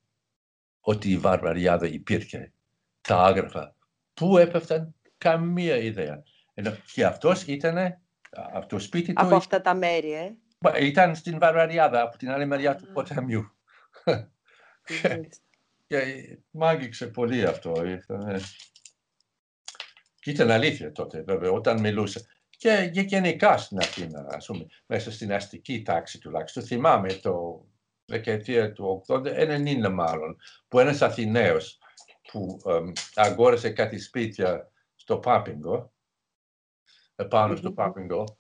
ότι η Βαρβαριάδα υπήρχε, τα άγραφα. Πού έπεφταν, καμία ιδέα. Ενώ και αυτός ήταν από το σπίτι του. Από αυτά τα μέρη, ε. Ήταν στην Βαρβαριάδα, από την άλλη μεριά του ποταμιού. και μ' άγγιξε πολύ αυτό. Ήταν... Και ήταν αλήθεια τότε, βέβαια, όταν μιλούσε και, και γενικά στην Αθήνα, ας πούμε, μέσα στην αστική τάξη τουλάχιστον. Θυμάμαι το δεκαετία του 80, 90 μάλλον, που ένας Αθηναίος που um, αγόρασε κάτι σπίτια στο Πάπιγκο, επάνω στο Πάπιγκο,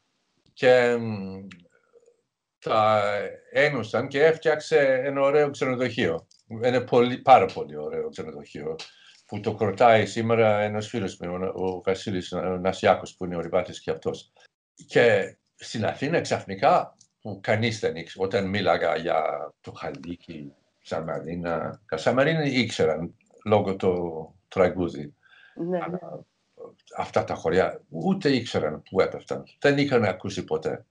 και um, τα ένωσαν και έφτιαξε ένα ωραίο ξενοδοχείο. Ένα πολύ, πάρα πολύ ωραίο ξενοδοχείο που το κρατάει σήμερα ένας φίλος μου, ο Βασίλης Νασιάκος, που είναι ο Ριβάτης και αυτός. Και στην Αθήνα ξαφνικά, που κανείς δεν ήξερε, όταν μίλαγα για το Χαλίκι, Σαμαρίνα, τα Σαμαρίνα ήξεραν λόγω του τραγούδι. Ναι. αυτά τα χωριά ούτε ήξεραν που έπεφταν. Δεν είχαν ακούσει ποτέ.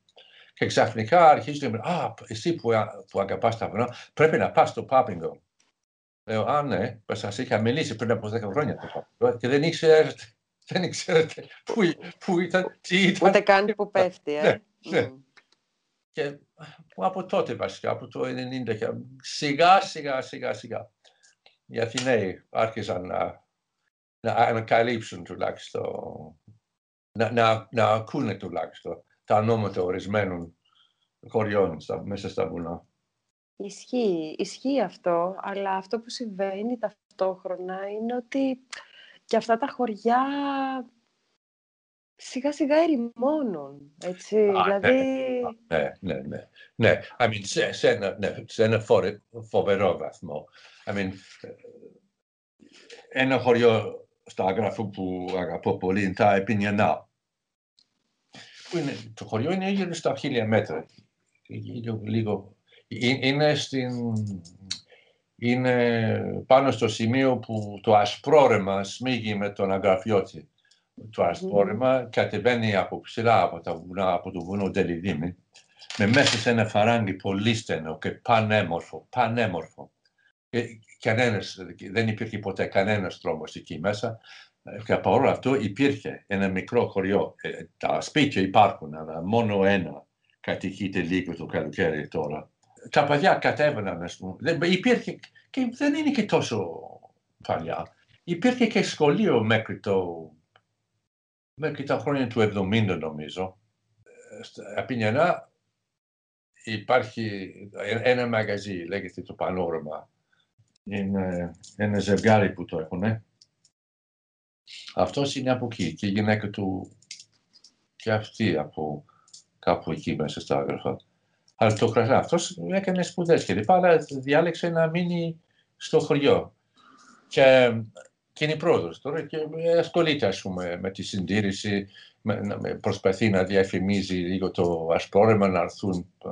Και ξαφνικά αρχίζουν να μιλάνε, «Α, εσύ που, που αγαπάς τα βουνά, πρέπει να πας στο Πάπινγκο». Λέω, α, ναι, σας είχα μιλήσει πριν από 10 χρόνια το και δεν ήξερε δεν ήξερετε που, που ήταν, τι ήταν. Ούτε καν που πέφτει, ε. Ναι, ναι. Και από τότε βασικά, από το 90, σιγά σιγά σιγά σιγά οι Αθηναίοι άρχισαν να, να ανακαλύψουν τουλάχιστον, να, να, να ακούνε τουλάχιστον τα ονόματα ορισμένων χωριών στα, μέσα στα βουνά. Ισχύει, ισχύει αυτό, αλλά αυτό που συμβαίνει ταυτόχρονα είναι ότι και αυτά τα χωριά σιγά σιγά ερημώνουν, έτσι, Α, δηλαδή... Ναι, ναι, ναι, ναι. I mean, σε, σε, ένα, ναι, σε ένα φοβερό βαθμό. I mean, ένα χωριό στα άγραφο που αγαπώ πολύ είναι τα Επινιανά. το χωριό είναι γύρω στα χίλια μέτρα. Λίγο, λίγο είναι, στην, είναι πάνω στο σημείο που το ασπρόρεμα σμίγει με τον αγραφιώτη. Το ασπρόρεμα mm. κατεβαίνει από ψηλά από, τα βουνά, από το βουνό Τελειδίμη με μέσα σε ένα φαράγγι πολύ στενό και πανέμορφο, πανέμορφο. Και κανένας, δεν υπήρχε ποτέ κανένας δρόμος εκεί μέσα Και παρόλο αυτό υπήρχε ένα μικρό χωριό. Ε, τα σπίτια υπάρχουν, αλλά μόνο ένα κατοικείται λίγο το καλοκαίρι τώρα. Τα παιδιά κατέβαιναν, ας πούμε. Υπήρχε, και δεν είναι και τόσο παλιά. Υπήρχε και σχολείο μέχρι, το, μέχρι τα χρόνια του 70 νομίζω. Στα Πινιανά υπάρχει ένα μαγαζί, λέγεται το Πανόραμα. Είναι ένα ζευγάρι που το έχουν. Αυτός είναι από εκεί και η γυναίκα του και αυτή από κάπου εκεί μέσα στα άγραφα. Αλλά το κρατά αυτός έκανε σπουδές και λοιπά, αλλά διάλεξε να μείνει στο χωριό. Και, και είναι πρόεδρο τώρα και ασχολείται ας πούμε, με τη συντήρηση, με, προσπαθεί να διαφημίζει λίγο το ασπρόρεμα, να έρθουν ε,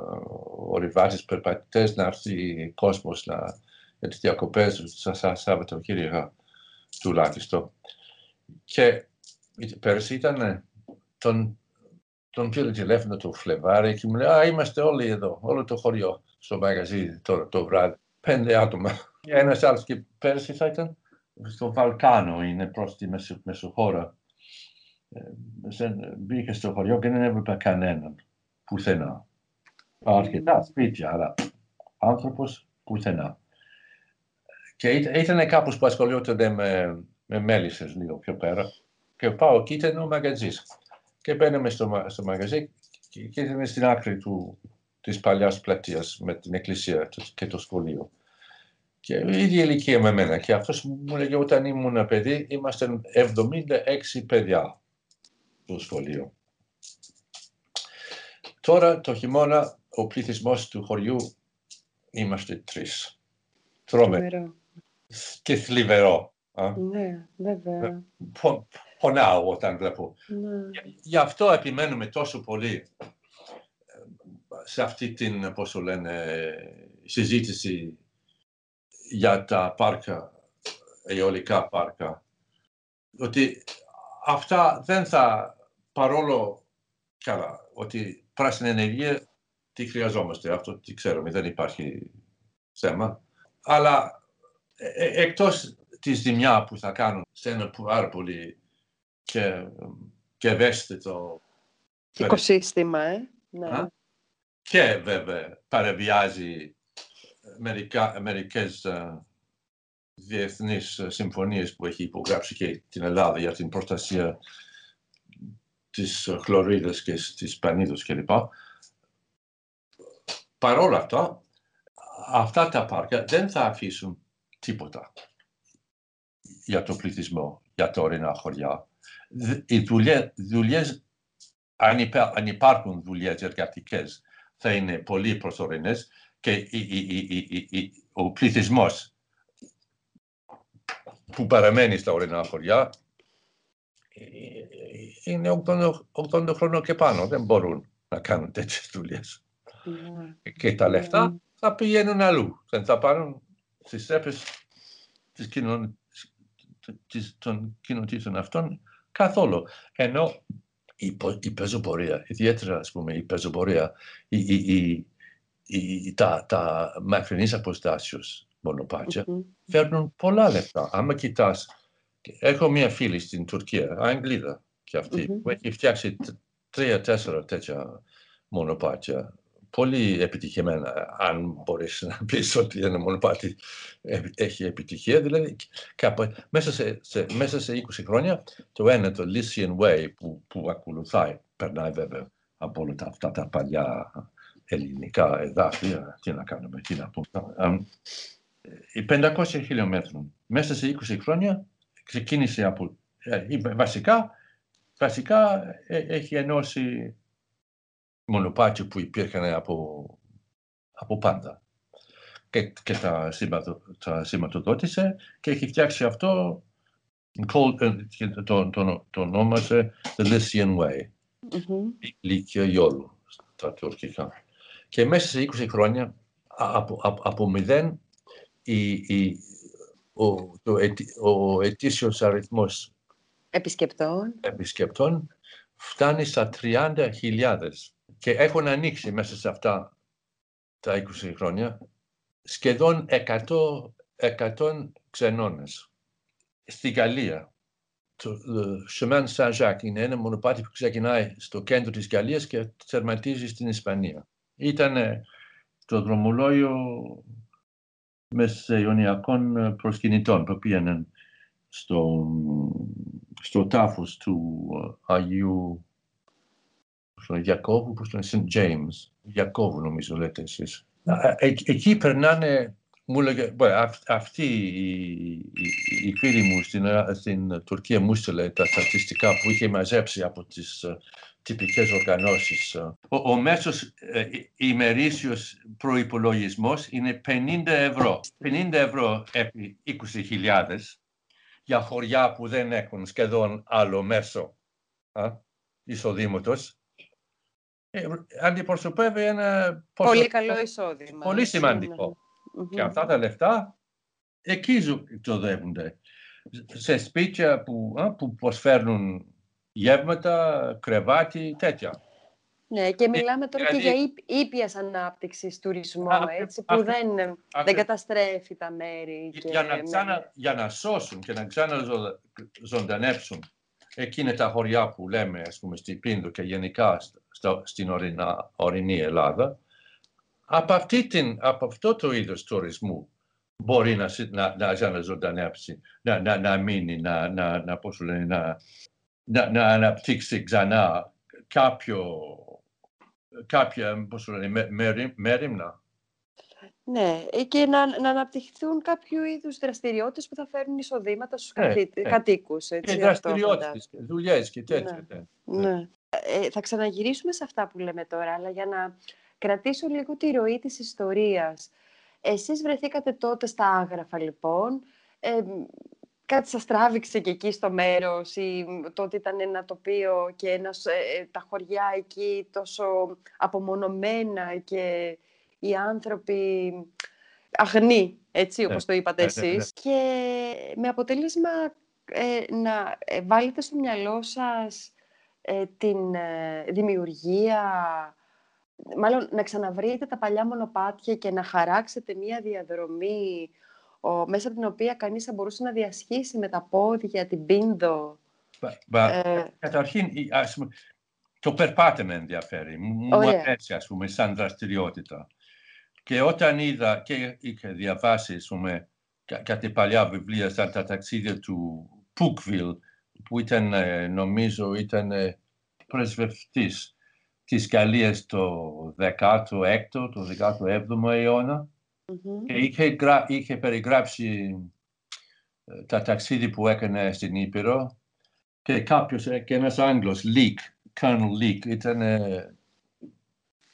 ορειβάσεις περπατητές, να έρθει κόσμος για τις διακοπές στα Σαββατοκύριακα τουλάχιστον. Και πέρσι ήταν τον, τον πήρε τηλέφωνο το Φλεβάρι και μου λέει «Α, είμαστε όλοι εδώ, όλο το χωριό στο μαγαζί το, το βράδυ, πέντε άτομα». Ένας άλλος και πέρσι θα ήταν στο Βαλκάνο, είναι προς τη Μεσοχώρα. Ε, μπήκε στο χωριό και δεν έβλεπε κανέναν, πουθενά. Αρκετά σπίτια, αλλά άνθρωπος πουθενά. Και ήταν κάπως που ασχολιόταν με με μέλισσες λίγο πιο πέρα και πάω εκεί ήταν ο μαγαζίς. Και μπαίνουμε στο, στο μαγαζί και, και ήταν στην άκρη του, της παλιάς πλατείας με την εκκλησία και το σχολείο. Και η ίδια ηλικία με μένα. Και αυτός μου λέγε όταν ήμουν παιδί, είμαστε 76 παιδιά στο σχολείο. Τώρα το χειμώνα ο πληθυσμός του χωριού είμαστε τρεις. Τρώμε. Και θλιβερό. Ναι, βέβαια. Πο, πονάω όταν βλέπω. Ναι. Γι' αυτό επιμένουμε τόσο πολύ ε, σε αυτή την, πώς το λένε, συζήτηση για τα πάρκα, αιωλικά πάρκα. Ότι αυτά δεν θα, παρόλο καλά, ότι πράσινη ενέργεια τι χρειαζόμαστε, αυτό τι ξέρουμε, δεν υπάρχει θέμα. Αλλά ε, ε, εκτός της ζημιά που θα κάνουν σε ένα πάρα πολύ και, και ευαίσθητο οικοσύστημα, ε. Ναι. Και βέβαια παραβιάζει μερικά, μερικές uh, διεθνείς συμφωνίες που έχει υπογράψει και την Ελλάδα για την προστασία της χλωρίδας και της πανίδος κλπ. Παρ' όλα αυτά, αυτά τα πάρκα δεν θα αφήσουν τίποτα για τον πληθυσμό, για τα ορεινά χωριά. Οι δουλειές, αν, υπά, αν υπάρχουν δουλειές εργατικές, θα είναι πολύ προσωρινές και η, η, ο πληθυσμό που παραμένει στα ορεινά χωριά είναι 80, 80 χρόνων και πάνω. Δεν μπορούν να κάνουν τέτοιες δουλειές. Mm. Και τα λεφτά mm. θα πηγαίνουν αλλού. Δεν θα πάρουν στις τρέπες της κοινωνίας των κοινοτήτων αυτών καθόλου. Ενώ η, η πεζοπορία, ιδιαίτερα ας πούμε η πεζοπορία, η, η, η, τα, τα μακρινής αποστάσεως μονοπάτια mm-hmm. φέρνουν πολλά λεφτά. Άμα κοιτάς, έχω μια φίλη στην Τουρκία, Αγγλίδα και αυτή, mm-hmm. που έχει φτιάξει τρία-τέσσερα τέτοια μονοπάτια πολύ επιτυχημένα, αν μπορείς να πεις ότι ένα μονοπάτι έχει επιτυχία. Δηλαδή, κάπου, μέσα, σε, σε, μέσα σε 20 χρόνια, το ένα, το Lycian Way που, που ακολουθάει, περνάει βέβαια από όλα αυτά τα παλιά ελληνικά εδάφια, τι να κάνουμε, τι να πούμε. Οι 500 χιλιόμετρων μέσα σε 20 χρόνια ξεκίνησε από, ε, βασικά, βασικά ε, έχει ενώσει μονοπάτια που υπήρχαν από, από πάντα. Και, και τα, σήματο, τα σηματοδότησε και έχει φτιάξει αυτό και το, το, το ονόμασε The Lycian Way, mm-hmm. Λύκεια Ιόλου στα τουρκικά. Και μέσα σε 20 χρόνια από, από, από μηδέν η, η, ο, το, ο ετήσιος αριθμός επισκεπτών. επισκεπτών φτάνει στα 30.000 και έχουν ανοίξει μέσα σε αυτά τα 20 χρόνια σχεδόν 100, 100 ξενώνες. Στη Γαλλία το Chemin Saint-Jacques είναι ένα μονοπάτι που ξεκινάει στο κέντρο της Γαλλίας και τερματίζει στην Ισπανία. Ήταν το δρομολόγιο μεσαιωνιακών προσκυνητών που πήγαιναν στο, στο τάφος του Αγίου Γιακώβου, πώς το St. James, Γιακώβου νομίζω λέτε εσείς. εκεί περνάνε μου έλεγε, αυτή η, φίλη μου στην, στην Τουρκία μου έστειλε τα στατιστικά που είχε μαζέψει από τις uh, τυπικές οργανώσεις. Ο, ο μέσος ε, ημερήσιος προϋπολογισμός είναι 50 ευρώ. 50 ευρώ επί 20.000 για χωριά που δεν έχουν σχεδόν άλλο μέσο α, εισοδήματος. Ε, αντιπροσωπεύει ένα... Πολύ καλό εισόδημα. Πολύ σημαντικό. Και αυτά τα λεφτά εκεί ξοδεύονται. Σε σπίτια που, α, που προσφέρουν γεύματα, κρεβάτι, τέτοια. Ναι, και μιλάμε τώρα δηλαδή, και για ήπιας ανάπτυξης τουρισμό, α, έτσι, που α, δεν, δεν καταστρέφει τα μέρη. Και, για, να ξανα, για να σώσουν και να ξαναζωντανέψουν εκείνα τα χωριά που λέμε, ας πούμε, στη Πίνδο και γενικά στο, στην ορεινά, ορεινή Ελλάδα, από, αυτή την, από αυτό το είδος τουρισμού μπορεί να, να, να, να ζωντανέψει, να, να, να μείνει, να, να, να, πώς λένε, να, να, να αναπτύξει ξανά κάποιο, κάποια πώς λένε, μέρημνα. Ναι, ε, και να, να αναπτυχθούν κάποιο είδους δραστηριότητες που θα φέρουν εισοδήματα στους ναι, ναι. κατοίκους. Έτσι, και δραστηριότητες, δουλειές και τέτοια. Ναι. ναι. ναι. Ε, θα ξαναγυρίσουμε σε αυτά που λέμε τώρα, αλλά για να κρατήσω λίγο τη ροή της ιστορίας. Εσείς βρεθήκατε τότε στα Άγραφα, λοιπόν. Ε, κάτι σας τράβηξε και εκεί στο μέρος ή τότε ήταν ένα τοπίο και ένας, ε, ε, τα χωριά εκεί τόσο απομονωμένα και οι άνθρωποι αγνοί, έτσι όπως το είπατε ναι, ναι, ναι, εσείς. Και με αποτέλεσμα ε, να βάλετε στο μυαλό σας την δημιουργία μάλλον να ξαναβρείτε τα παλιά μονοπάτια και να χαράξετε μία διαδρομή ο, μέσα από την οποία κανείς θα μπορούσε να διασχίσει με τα πόδια την πίνδο. ε, καταρχήν, ας πούμε, το περπάτημα ενδιαφέρει. Μου αρέσει, ας πούμε, σαν δραστηριότητα. Και όταν είδα και είχα διαβάσει, ας πούμε, κάτι παλιά βιβλία σαν τα ταξίδια του Πουκβιλ, που ήταν, ε, νομίζω, ήταν ε, πρεσβευτής της Γαλλίας το 16ο, το 17ο αιώνα. Mm-hmm. και είχε, είχε περιγράψει ε, τα ταξίδια που έκανε στην Ήπειρο. Και κάποιος, ε, και ένας Άγγλος, Leek, Colonel Leek, ήταν ε,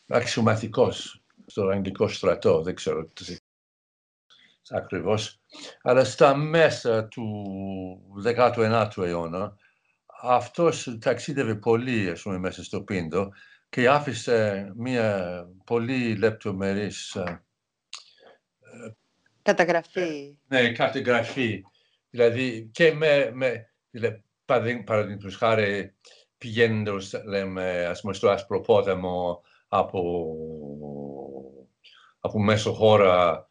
αξιωματικός στο Αγγλικό στρατό, δεν ξέρω τι ακριβώς. Αλλά στα μέσα του 19ου αιώνα αυτός ταξίδευε πολύ ας πούμε, μέσα στο Πίντο και άφησε μία πολύ λεπτομερής ε, καταγραφή. Ναι, καταγραφή. Δηλαδή και με, με δηλαδή, παραδείγματος χάρη πηγαίνοντας λέμε, ας πούμε, στο Ασπροπόταμο από, από μέσω χώρα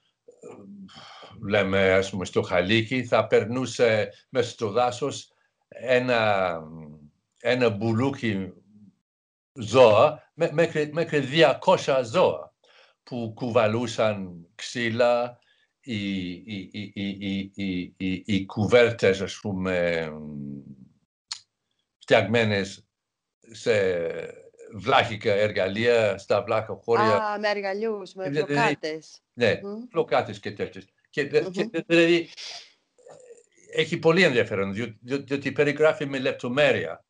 λέμε, ας πούμε, στο Χαλίκι, θα περνούσε μέσα στο δάσος ένα, ένα μπουλούκι ζώα, μέχρι, μέχρι 200 ζώα που κουβαλούσαν ξύλα, οι, οι, οι, οι, οι, οι κουβέρτες, ας πούμε, φτιαγμένες σε βλάχικα εργαλεία, στα βλάχα χώρια. Α, με εργαλιούς, με φλοκάτες. Ναι, mm-hmm. φλοκάτες και τέτοιες. Και, mm-hmm. και, δηλαδή, έχει πολύ ενδιαφέρον, διότι, διότι περιγράφει με λεπτομέρεια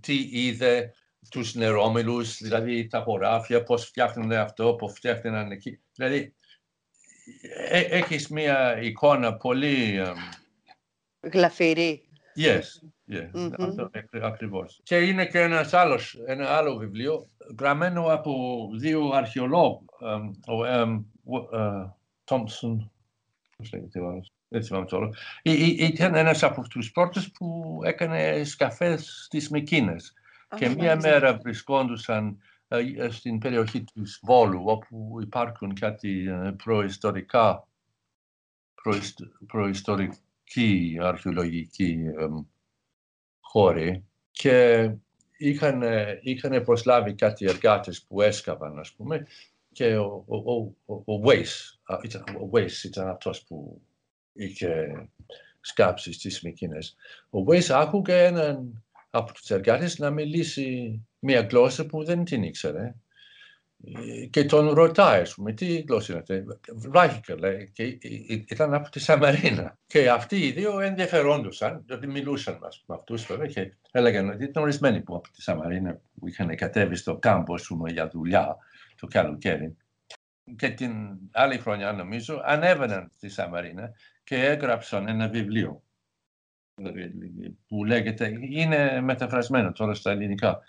τι είδε, τους νερόμελους, δηλαδή τα χωράφια, πώς φτιάχνουν αυτό, πώς φτιάχνουν εκεί. Δηλαδή, ε, έχεις μια εικόνα πολύ... Γλαφυρή. Yes, yes mm-hmm. ακριβώς. Και είναι και ένας άλλος, ένα άλλο βιβλίο, γραμμένο από δύο αρχαιολόγους, ο Τόμψον, πώς λέγεται ο άλλος, δεν θυμάμαι τώρα. Ήταν ένας από τους πρώτους που έκανε σκαφές στις Μεκίνες και μία μέρα βρισκόντουσαν ε, στην περιοχή του Βόλου, όπου υπάρχουν κάτι ε, προϊστορικά, προϊστορική αρχαιολογική χώροι και είχαν, είχαν προσλάβει κάτι εργάτες που έσκαβαν, ας πούμε, και ο, ο, ο, ο, Waze, ήταν, ο Waze ήταν αυτός που είχε σκάψει στις Μικίνες. Ο Waze άκουγε έναν από τους εργάτες να μιλήσει μια γλώσσα που δεν την ήξερε και τον ρωτάει, ας πούμε, τι γλώσσα είναι αυτή. Βράχικα, λέει, και ήταν από τη Σαμαρίνα. Και αυτοί οι δύο ενδιαφερόντουσαν, δηλαδή μιλούσαν μας, με αυτούς βέβαια και έλεγαν ότι ήταν ορισμένοι που από τη Σαμαρίνα που είχαν κατέβει στο κάμπο, ας πούμε, για δουλειά το καλοκαίρι. Και την άλλη χρονιά, νομίζω, ανέβαιναν στη Σαμαρίνα και έγραψαν ένα βιβλίο που λέγεται, είναι μεταφρασμένο τώρα στα ελληνικά,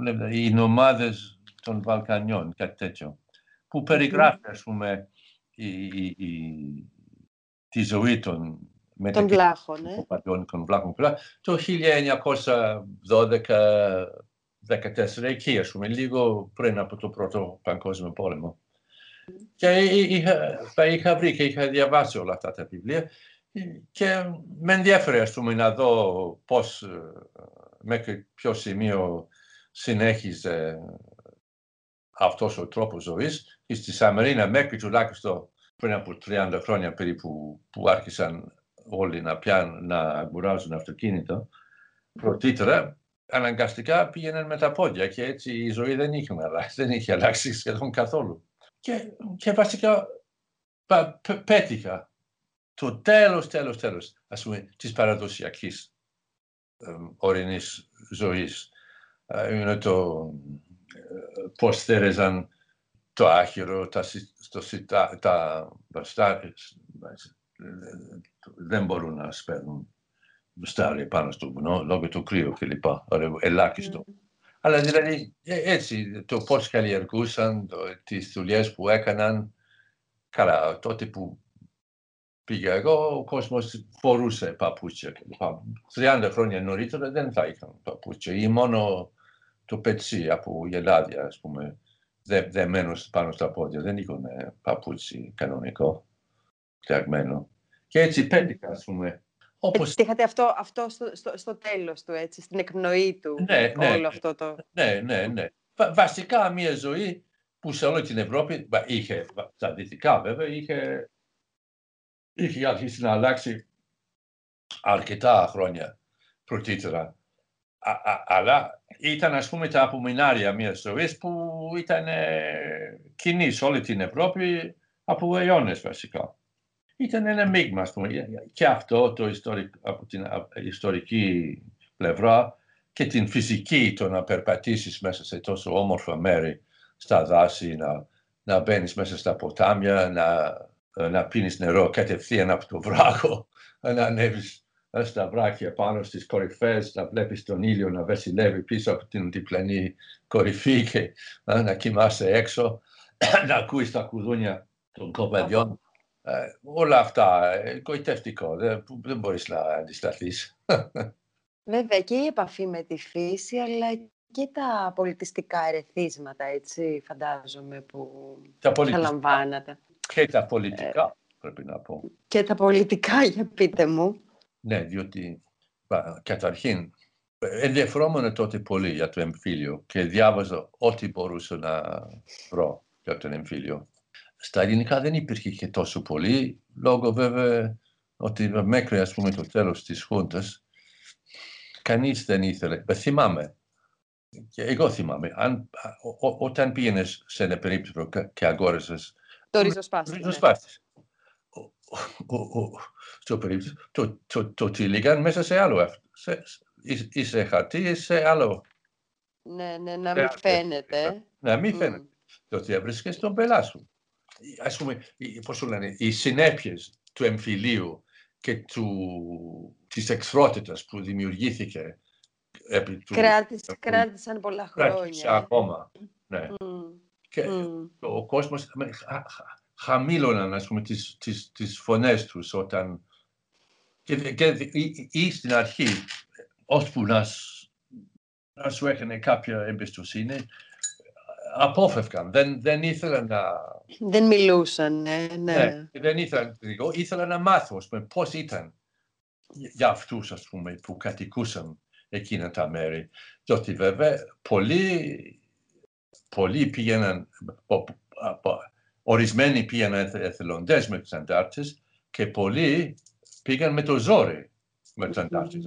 που λέγεται «Οι νομάδες των Βαλκανιών, κάτι τέτοιο, που περιγράφει, ας πούμε, η, η, η, τη ζωή των των βλάχων, ε. των βλάχων. Το 1912 14 εκεί, ας πούμε, λίγο πριν από το πρώτο παγκόσμιο πόλεμο. Και είχα, είχα βρει και είχα διαβάσει όλα αυτά τα βιβλία και με ενδιαφέρει, ας πούμε, να δω πώς, μέχρι ποιο σημείο συνέχιζε αυτός ο τρόπος ζωής. Στη Σαμερίνα μέχρι τουλάχιστον πριν από 30 χρόνια περίπου που άρχισαν όλοι να πιάνουν, να αγοράζουν αυτοκίνητο. Πρωτήτερα αναγκαστικά πήγαιναν με τα πόδια και έτσι η ζωή δεν είχε αλλάξει, δεν είχε αλλάξει σχεδόν καθόλου. Και, και βασικά πέτυχα το τέλος, τέλος, τέλος, ας πούμε, της παραδοσιακής ε, ορεινής ζωής. Είναι το πώς θέλεζαν το άχυρο, τα, το, τα, τα δεν μπορούν να σπέρνουν μπροστά πάνω στο βουνό λόγω του κρύου κλπ. Ελάχιστο. Mm. Αλλά δηλαδή ε, έτσι το πώς καλλιεργούσαν, τις δουλειές που έκαναν. Καλά, τότε που πήγα εγώ, ο κόσμος φορούσε παπούτσια κλπ. 30 χρόνια νωρίτερα δεν θα είχαν παπούτσια ή μόνο το πετσί από γελάδια, ας πούμε, δεμένο πάνω στα πόδια. Δεν είχαν παπούτσι κανονικό, φτιαγμένο. Και έτσι πέτυχα, ας πούμε, όπως... Έτσι, είχατε αυτό, αυτό στο, στο, στο τέλος του, έτσι, στην εκπνοή του, ναι, ναι, όλο αυτό το... Ναι, ναι, ναι. βασικά μια ζωή που σε όλη την Ευρώπη, είχε, στα δυτικά βέβαια, είχε, είχε αρχίσει να αλλάξει αρκετά χρόνια πρωτήτερα. Αλλά ήταν ας πούμε τα απομεινάρια μιας ζωής που ήταν ε, κοινής σε όλη την Ευρώπη από αιώνες βασικά ήταν ένα μείγμα, ας πούμε. Και αυτό το ιστορικ, από την ιστορική πλευρά και την φυσική, το να περπατήσεις μέσα σε τόσο όμορφα μέρη, στα δάση, να, να μπαίνεις μέσα στα ποτάμια, να, να πίνεις νερό κατευθείαν από το βράχο, να ανέβεις στα βράχια πάνω στις κορυφές, να βλέπεις τον ήλιο να βασιλεύει πίσω από την διπλανή κορυφή και να κοιμάσαι έξω, να ακούεις τα κουδούνια των κοπαδιών ε, όλα αυτά, εγωιτευτικό, δεν, δεν μπορείς να αντισταθείς. Βέβαια και η επαφή με τη φύση, αλλά και τα πολιτιστικά ερεθίσματα, έτσι φαντάζομαι, που τα λαμβάνατε. Και τα πολιτικά, ε, πρέπει να πω. Και τα πολιτικά, για πείτε μου. Ναι, διότι καταρχήν ενδιαφερόμουν τότε πολύ για το εμφύλιο και διάβαζα ό,τι μπορούσα να βρω για το εμφύλιο στα ελληνικά δεν υπήρχε και τόσο πολύ, λόγω βέβαια ότι μέχρι ας πούμε το τέλος της Χούντας κανείς δεν ήθελε, δεν θυμάμαι, και εγώ θυμάμαι, αν, ό, όταν πήγαινες σε ένα περίπτωμα και αγόρασες το ριζοσπάστη. Ριζοσπάστη. Στο περίπτωμα, το, το, το τυλίγαν μέσα σε άλλο. Σε, ή σε χαρτί ή σε άλλο. Ναι, ναι, να μην φαίνεται. Να μην φαίνεται. Το ότι έβρισκες στον πελά σου ας πούμε, πώς σου λένε, οι συνέπειες του εμφυλίου και του, της εχθρότητας που δημιουργήθηκε επί του... Κράτησε, κράτησαν πολλά χρόνια. Κράτησε ακόμα, ναι. Mm. Και mm. ο κόσμος χαμήλωναν, ας πούμε, τις, τις, τις φωνές τους όταν... Και, και ή, ή στην αρχή, ώσπου να, να σου έκανε κάποια εμπιστοσύνη, απόφευκαν. Δεν, δεν ήθελαν να... Δεν μιλούσαν, ναι. ναι. ναι δεν ήθελαν, ήθελαν να μάθω πούμε, πώς ήταν για αυτούς ας πούμε, που κατοικούσαν εκείνα τα μέρη. Διότι βέβαια πολλοί, πολλοί πήγαιναν, ορισμένοι πήγαιναν εθελοντές με τους αντάρτες και πολλοί πήγαν με το ζόρι με τους αντάρτες.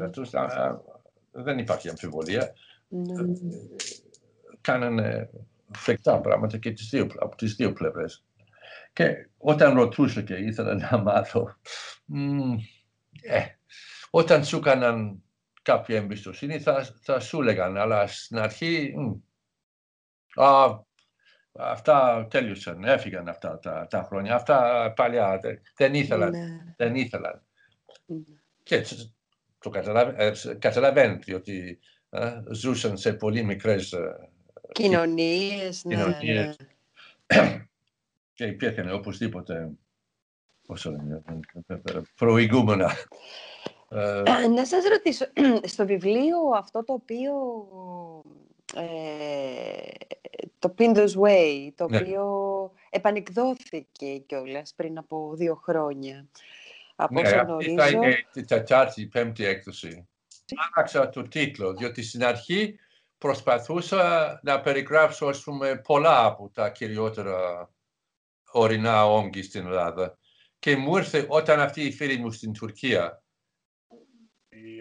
Δεν υπάρχει αμφιβολία. Ναι. Κάνανε φεκτά πράγματα και τις δύο, από τις δύο πλευρές. Και όταν ρωτούσα και ήθελα να μάθω, ε, όταν σου έκαναν κάποια εμπιστοσύνη θα, θα σου έλεγαν, αλλά στην αρχή α, αυτά τέλειωσαν, έφυγαν αυτά τα, τα χρόνια. Αυτά παλιά δεν ήθελαν. Ναι. Δεν ήθελαν. Ναι. Και το καταλαβαίνετε, διότι ε, ζούσαν σε πολύ μικρές ε, κοινωνίες. Ναι, κοινωνίες. Ναι. και υπήρχαν οπωσδήποτε προηγούμενα. Ε, να σας ρωτήσω, στο βιβλίο αυτό το οποίο ε, το Pindos Way, το ναι. οποίο επανεκδόθηκε κιόλας πριν από δύο χρόνια. Από ναι, γνωρίζω... Αυτή είναι η τετάρτη, πέμπτη έκδοση. Άλλαξα το τίτλο, διότι στην αρχή προσπαθούσα να περιγράψω ας πούμε, πολλά από τα κυριότερα ορεινά όγκη στην Ελλάδα. Και μου ήρθε όταν αυτή η φίλη μου στην Τουρκία,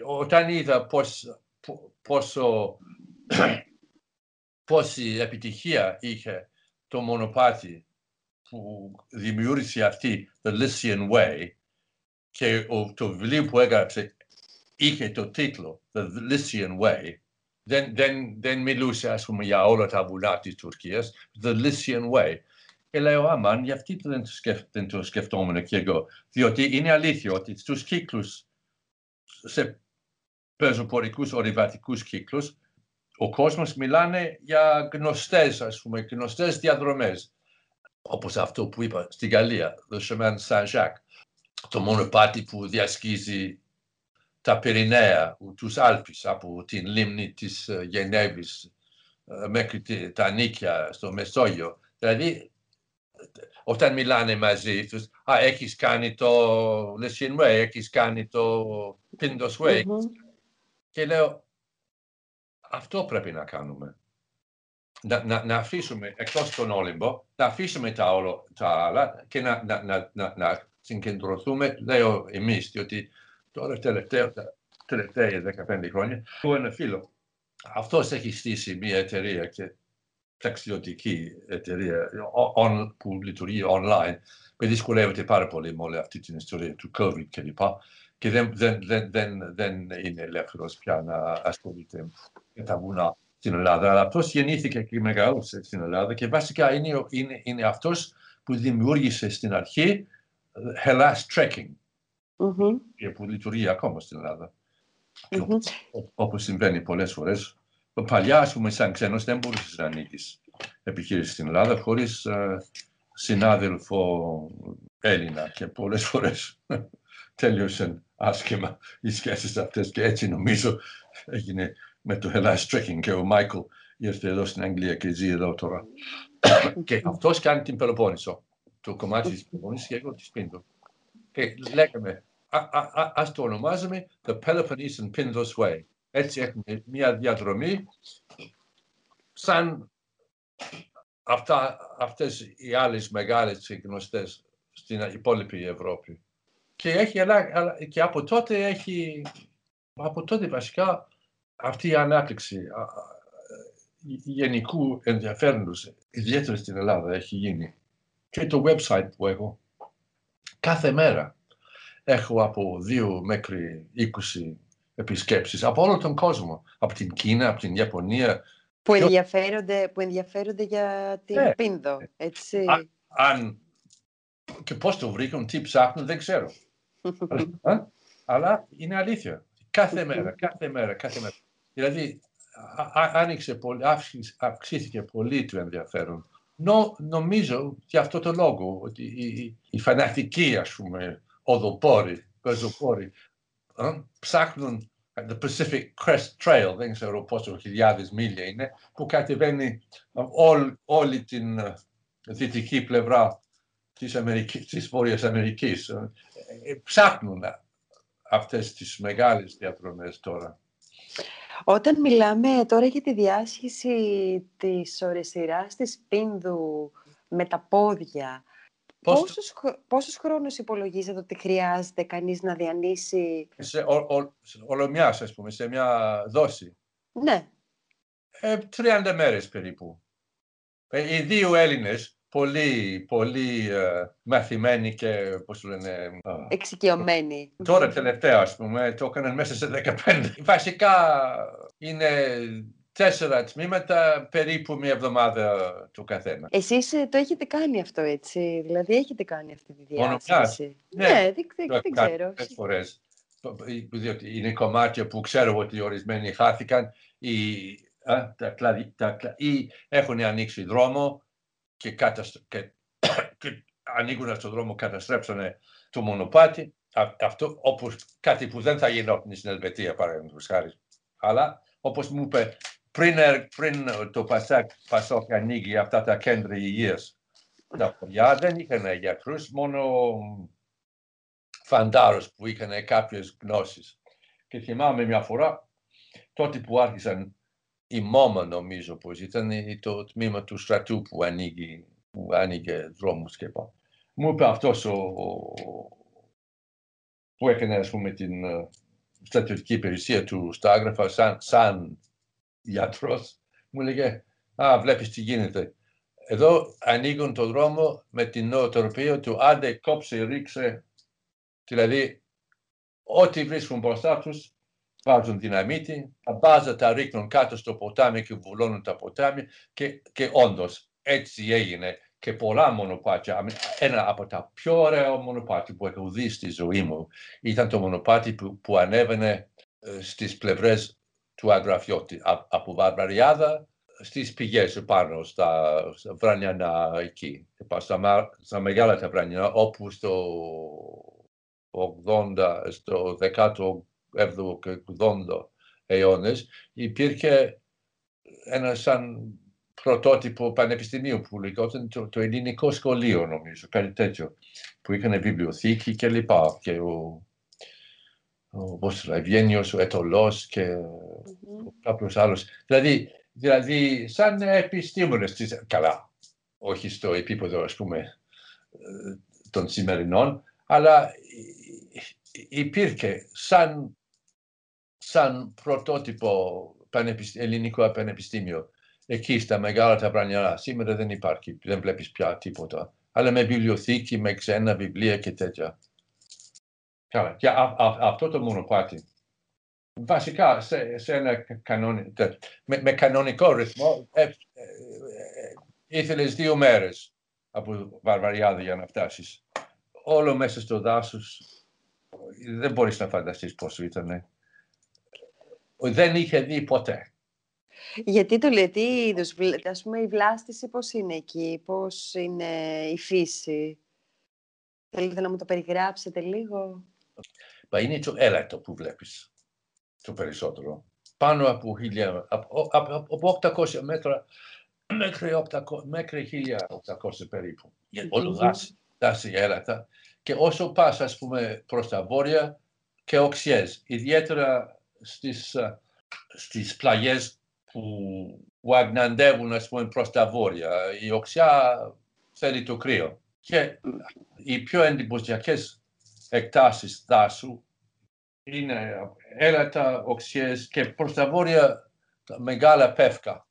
όταν είδα πώς, πόσο, πόση επιτυχία είχε το μονοπάτι που δημιούργησε αυτή, The Lycian Way, και το βιβλίο που έγραψε είχε το τίτλο The Lycian Way, δεν, δεν, δεν μιλούσε ας πούμε για όλα τα βουνά της Τουρκίας, The Lycian Way. Και λέω, αμάν, γιατί δεν το, σκεφ, δεν το σκεφτόμουν και εγώ. Διότι είναι αλήθεια ότι στους κύκλους, σε πεζοπορικούς ορειβατικούς κύκλους, ο κόσμος μιλάνε για γνωστές, ας πούμε, γνωστές διαδρομές. Όπως αυτό που είπα στη Γαλλία, το Chemin Saint-Jacques. Το μονοπάτι που διασχίζει τα Πυρηναία, τους Άλπεις, από την λίμνη της ε, Γενέβης ε, μέχρι τα νίκια στο Μεσόγειο. Δηλαδή, όταν μιλάνε μαζί τους, α, έχεις κάνει το Lycian Way, έχεις κάνει το Pindos Way. Και λέω, αυτό πρέπει να κάνουμε. Να, να, να αφήσουμε εκτός τον Όλυμπο, να αφήσουμε τα, όλο, τα άλλα και να, να, να, να, να συγκεντρωθούμε, λέω εμείς, διότι τώρα τελευταία, τελευταία 15 χρόνια, έχω ένα φίλο. Αυτός έχει στήσει μια εταιρεία και ταξιδιωτική εταιρεία on, που λειτουργεί online με δυσκολεύεται πάρα πολύ με όλη αυτή την ιστορία του COVID κλπ. Και δεν, δεν, δεν, δεν, δεν είναι ελεύθερος πια να ασχολείται με τα βουνά στην Ελλάδα. Αλλά αυτός γεννήθηκε και μεγάλωσε στην Ελλάδα και βασικά είναι, είναι, είναι αυτός που δημιούργησε στην αρχή Hellas Trekking mm-hmm. που λειτουργεί ακόμα στην Ελλάδα. Mm-hmm. Όπως συμβαίνει πολλές φορές. Παλιά, ας πούμε, σαν ξένος δεν μπορούσες να ανοίξει επιχείρηση στην Ελλάδα χωρίς uh, συνάδελφο Έλληνα και πολλές φορές τέλειωσαν άσχημα οι σχέσεις αυτές και έτσι νομίζω έγινε με το Hellas Trekking και ο Μάικλ ήρθε εδώ στην Αγγλία και ζει εδώ τώρα. και αυτός κάνει την Πελοπόννησο, το κομμάτι της Πελοπόννησης και εγώ τη Πίντο. Και λέγαμε, ας το ονομάζουμε The Peloponnesian Pindos Way. Έτσι έχουμε μια διαδρομή σαν αυτά, αυτές οι άλλες μεγάλες και γνωστές στην υπόλοιπη Ευρώπη. Και, έχει, και από τότε έχει, από τότε βασικά αυτή η ανάπτυξη γενικού ενδιαφέροντος, ιδιαίτερα στην Ελλάδα, έχει γίνει. Και το website που έχω, κάθε μέρα έχω από δύο μέχρι 20 επισκέψεις από όλο τον κόσμο. Από την Κίνα, από την Ιαπωνία. Που ενδιαφέρονται, που ενδιαφέρονται για την ναι. Πίνδο, έτσι. αν, και πώς το βρήκαν, τι ψάχνουν, δεν ξέρω. αλλά, αλλά είναι αλήθεια. Κάθε μέρα, κάθε μέρα, κάθε μέρα. Δηλαδή, άνοιξε πολύ, αυξήθηκε πολύ το ενδιαφέρον. Νο, νομίζω για αυτό το λόγο ότι η, η φανατική, ας πούμε, οδοπόροι, πεζοπόροι, ψάχνουν the Pacific Crest Trail, δεν ξέρω πόσο χιλιάδες μίλια είναι, που κατεβαίνει όλη, όλη την δυτική πλευρά της, Αμερικής, της Βόρειας Αμερικής. Ψάχνουν αυτές τις μεγάλες διαδρομές τώρα. Όταν μιλάμε τώρα για τη διάσχιση της ορεσιράς της Πίνδου με τα πόδια, Πώς- πόσους, χρο- πόσους χρόνους υπολογίζετε ότι χρειάζεται κανείς να διανύσει... Σε ο, ο, ολομιάς, ας πούμε, σε μια δόση; Ναι, Ε, 30 μέρες περίπου. Ε, οι δύο Έλληνες, πολύ, πολύ ε, μαθημένοι και, πώς το λένε, ε, εξοικειωμένη. τώρα τελευταία, ας πούμε, το έκαναν μέσα σε 15. Βασικά είναι τέσσερα τμήματα, περίπου μια εβδομάδα το καθένα. Εσείς ε, το έχετε κάνει αυτό έτσι, δηλαδή έχετε κάνει αυτή τη Μόνο μιας; διάσχιση. Ναι, Ναι, δεν, δεν, Το δεν έχω κάνει ξέρω. πολλές φορές. Διότι είναι κομμάτια που ξέρω ότι ορισμένοι χάθηκαν ή, α, τα κλαδι- τα κλα- ή έχουν ανοίξει δρόμο και, καταστ- και, και ανοίγουν στον δρόμο καταστρέψανε το μονοπάτι. Α- αυτό όπως κάτι που δεν θα γινόταν στην Ελβετία παραδείγματος χάρη. Αλλά όπως μου είπε πριν, ερ- πριν το Πασάκ, Πασόκ ανοίγει αυτά τα κέντρα υγείας τα παιδιά δεν είχαν γιατρούς, μόνο φαντάρους που είχαν κάποιες γνώσεις. Και θυμάμαι μια φορά, τότε που άρχισαν η ΜΟΜΑ νομίζω πως ήταν το τμήμα του στρατού που ανοίγει, που άνοιγε δρόμους και πάνω. Μου είπε αυτός ο, ο- που έκανε ας πούμε την ε, στρατιωτική υπηρεσία του στα Άγραφα σαν, σαν γιατρός, μου λέγε «Α, βλέπεις τι γίνεται. Εδώ ανοίγουν το δρόμο με την νοοτροπία του άντε κόψε, ρίξε. Δηλαδή, ό,τι βρίσκουν μπροστά τους, βάζουν δυναμίτη, τα μπάζα τα ρίχνουν κάτω στο ποτάμι και βουλώνουν τα ποτάμια και, και όντως έτσι έγινε και πολλά μονοπάτια. Αμέ- Ένα από τα πιο ωραία μονοπάτι που έχω δει στη ζωή μου ήταν το μονοπάτι που, που ανέβαινε ε, στις πλευρές του Αγραφιώτη Α- από Βαρβαριάδα στις πηγές πάνω, στα, στα Βρανιανά εκεί, Πα- στα, μα- στα μεγάλα τα Βρανιανά, όπου στο 80, στο 17ο και 80 αιώνες υπήρχε ένα σαν πρωτότυπο πανεπιστημίου που λεγόταν το, το ελληνικό σχολείο νομίζω, κάτι τέτοιο, που είχαν βιβλιοθήκη και λοιπά. Και ο, ο, πώς το λέει, Ευγένιος, ο Ετωλός και Μμμ. κάποιος άλλος. Δηλαδή, δηλαδή σαν επιστήμονες, της- καλά, όχι στο επίπεδο ας πούμε ε, των σημερινών, αλλά υ- υ- υπήρχε σαν, σαν πρωτότυπο πανεπισ- ελληνικό πανεπιστήμιο εκεί στα μεγάλα τα βρανιανά. Σήμερα δεν υπάρχει, δεν βλέπεις πια τίποτα. Αλλά με βιβλιοθήκη, με ξένα βιβλία και τέτοια. Καλά, και α- α- αυτό το μονοπάτι Βασικά, σε, σε ένα κανονι... τε- με, με κανονικό ρυθμό, ε, ε, ε, ήθελες δύο μέρες από Βαρβαριάδα για να φτάσεις. Όλο μέσα στο δάσος, δεν μπορείς να φανταστείς πόσο ήταν. Δεν είχε δει ποτέ. Γιατί το λέτε, τι είδους, βλ- ας πούμε η βλάστηση πώς είναι εκεί, πώς είναι η φύση; Θέλετε να μου το περιγράψετε λίγο; Μα είναι το έλατο που βλέπεις το περισσότερο. Πάνω από, χιλιά, από, από, από 800 μέτρα μέχρι, 800, μέχρι 1800 περίπου. Για όλο Μμμ. δάση, δάση έλατα. Και όσο πας, ας πούμε, προς τα βόρεια και οξιές, ιδιαίτερα στις, α, στις πλαγιές που, που αγναντεύουν, ας πούμε, προς τα βόρεια. Η οξιά θέλει το κρύο. Και οι πιο εντυπωσιακές εκτάσεις δάσου είναι έλατα, οξιές και προς τα βόρεια τα μεγάλα πεύκα.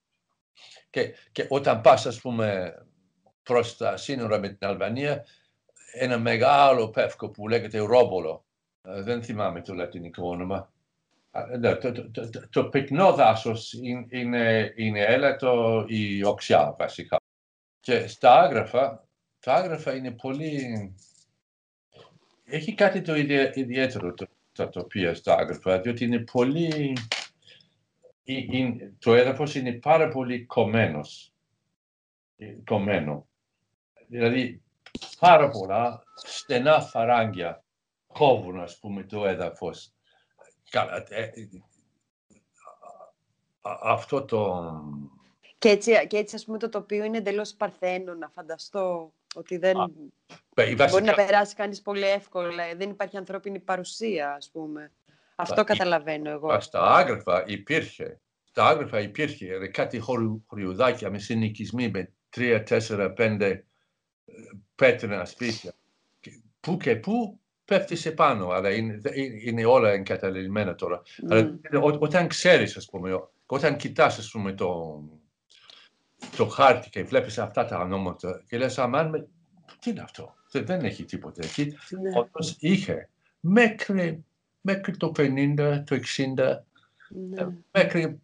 Και, και όταν πας, ας πούμε, προς τα σύνορα με την Αλβανία, ένα μεγάλο πεύκο που λέγεται Ρόμπολο. Ε, Δεν θυμάμαι το λατινικό όνομα. Α, ναι, Το, το, το, το, το πυκνό δάσος είναι, είναι, είναι έλατο ή οξιά βασικά. Και στα άγραφα, τα άγραφα είναι πολύ... Έχει κάτι το ιδια- ιδιαίτερο το, τα τοπία στα άγραφα, διότι είναι πολύ... ε- είναι- το έδαφος είναι πάρα πολύ κομμένος. Ε, Κομμένο. Δηλαδή, πάρα πολλά στενά φαράγγια κόβουν, ας πούμε, το έδαφος. Καλά, ε, ε, α- αυτό το... Και έτσι, και έτσι ας πούμε το τοπίο είναι εντελώς παρθένο, να φανταστώ ότι δεν Α, Μπε, μπορεί βασικά- να περάσει κανείς πολύ εύκολα. Δεν υπάρχει ανθρώπινη παρουσία, ας πούμε. Αυτό καταλαβαίνω εγώ. Στα άγραφα υπήρχε, στα άγραφα υπήρχε κάτι χωριουδάκια με συνοικισμοί με τρία, τέσσερα, πέντε πέτρινα σπίτια. Πού και πού πέφτεις σε πάνω, αλλά είναι, είναι όλα εγκαταλειμμένα τώρα. Mm. Αλλά όταν ξέρεις, ας πούμε, όταν κοιτάς, ας πούμε, το, το χάρτη και βλέπεις αυτά τα ονόματα και λες, αμάν, με, τι είναι αυτό, δεν έχει τίποτα εκεί. Ναι. Όντως είχε, μέχρι, μέχρι το 50, το 60, ναι. μέχρι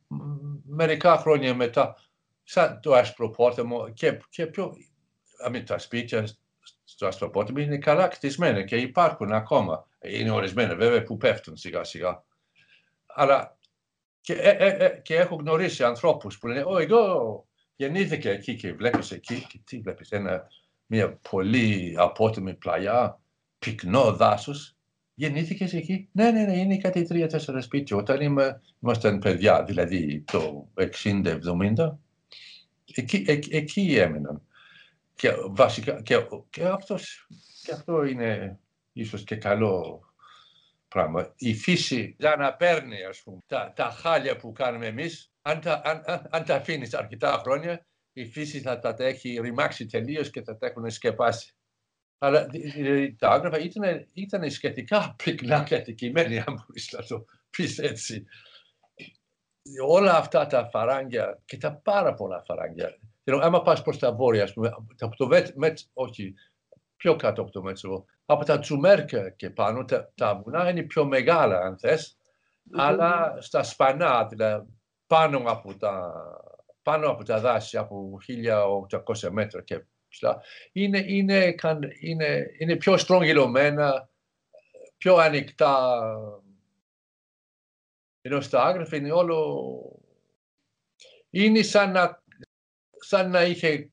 μερικά χρόνια μετά, σαν το Ασπροπόταμο και, και πιο, αμήν, τα σπίτια στο Ασπροπόταμο είναι καλά κτισμένα και υπάρχουν ακόμα. Είναι ορισμένα βέβαια που πέφτουν σιγά σιγά. Αλλά και, ε, ε, ε, και έχω γνωρίσει ανθρώπους που λένε «Ω, εγώ γεννήθηκα εκεί και βλέπεις εκεί και τι βλέπεις, ένα, μια πολύ απότομη πλαγιά, πυκνό δάσος. Γεννήθηκες εκεί; Ναι, ναι, ναι, είναι κάτι τρία-τέσσερα σπίτια. Όταν είμαι, ήμασταν παιδιά, δηλαδή το 60-70, εκεί, εκεί, εκεί έμειναν. Και βασικά, και, και, αυτός, και αυτό είναι ίσως και καλό πράγμα. Η φύση δεν να παίρνει ας πούμε, τα, τα χάλια που κάνουμε εμείς, αν τα, αν, αν, τα αφήνεις αρκετά χρόνια, η φύση θα τα έχει ρημάξει τελείως και θα τα έχουν σκεπάσει. Αλλά τα άγραφα ήταν, ήταν σχετικά πυκνά και αντικειμένοι, αν μπορείς να το πεις έτσι. Όλα αυτά τα φαράγγια και τα πάρα πολλά φαράγγια. Άμα πας προς τα βόρεια, ας πούμε, από το Μέτ, όχι, πιο κάτω από το Μέτσοβο, από τα Τσουμέρκα και πάνω, τα, τα βουνά είναι πιο μεγάλα, αν θες, αλλά στα σπανά, δηλαδή πάνω από τα, πάνω από τα δάση, από 1800 μέτρα και ψηλά, είναι, είναι, είναι, είναι πιο στρογγυλωμένα, πιο ανοιχτά. Ενώ στα άγραφα είναι όλο... Είναι σαν να, σαν να είχε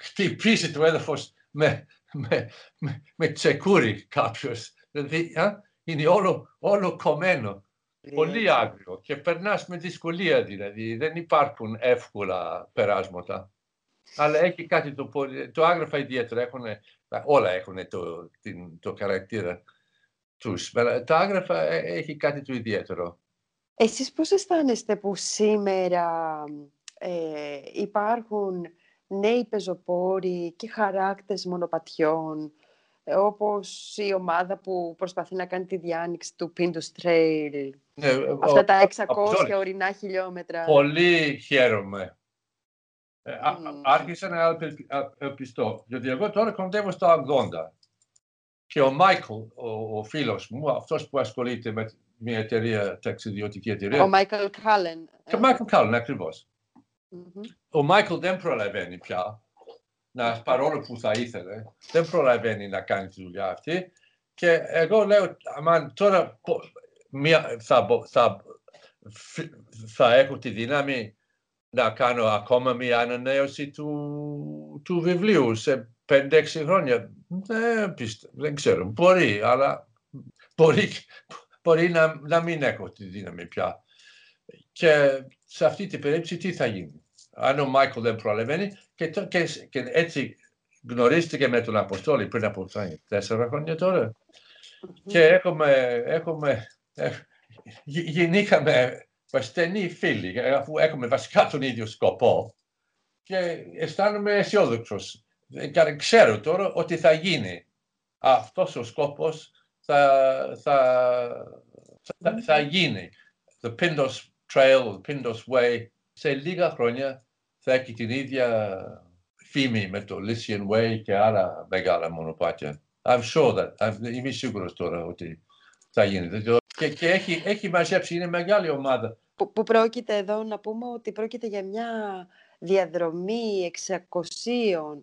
χτυπήσει το έδαφος με, με, με, με τσεκούρι κάποιος. Δηλαδή, α, είναι όλο, όλο κομμένο. Πολύ άγριο και περνάς με δυσκολία δηλαδή. Δεν υπάρχουν εύκολα περάσματα. Αλλά έχει κάτι το πολύ... Το άγραφα ιδιαίτερα έχουν... Όλα έχουν το, την, το χαρακτήρα τους. Τα άγραφα ε, έχει κάτι το ιδιαίτερο. Εσείς πώς αισθάνεστε που σήμερα ε, υπάρχουν νέοι πεζοπόροι και χαράκτες μονοπατιών, ε, όπως η ομάδα που προσπαθεί να κάνει τη διάνοιξη του Pindus Trail. Ναι, Αυτά τα 600 ορεινά χιλιόμετρα. Πολύ χαίρομαι. Ε, άρχισα να απελπιστώ, γιατί εγώ τώρα κοντεύω στα 80. Και ο Μάικλ, ο, ο φίλος μου, αυτός που ασχολείται με μια εταιρεία, ταξιδιωτική εταιρεία. Ο Μάικλ Κάλεν. Και ο Μάικλ Κάλεν, ακριβώς. Ο Μάικλ δεν προλαβαίνει πια, να, παρόλο που θα ήθελε, δεν προλαβαίνει να κάνει τη δουλειά αυτή. Και εγώ λέω, αμάν, τώρα μια, θα, θα, θα έχω τη δύναμη να κάνω ακόμα μια ανανέωση του, του βιβλίου σε 5-6 χρόνια. Δεν, πιστε, δεν ξέρω, μπορεί, αλλά μπορεί, μπορεί να, να μην έχω τη δύναμη πια. Και σε αυτή την περίπτωση τι θα γίνει; Αν ο Μάικλ δεν προλαβαίνει και, και, και έτσι γνωρίστηκε με τον Αποστόλη πριν από τέσσερα χρόνια τώρα. Και έχουμε, έχουμε, ε, γεννήκαμε στενοί φίλοι, αφού έχουμε βασικά τον ίδιο σκοπό και αισθάνομαι αισιόδοξος. Και ξέρω τώρα ότι θα γίνει αυτός ο σκόπος θα, θα, θα, θα γίνει. The Pindos Trail, the Pindos Way, σε λίγα χρόνια θα έχει την ίδια φήμη με το Lycian Way και άλλα μεγάλα μονοπάτια. I'm sure that, είμαι σίγουρος τώρα ότι θα γίνει. Και, και έχει, έχει μαζέψει, είναι μεγάλη ομάδα. Που, που πρόκειται εδώ να πούμε ότι πρόκειται για μια διαδρομή 600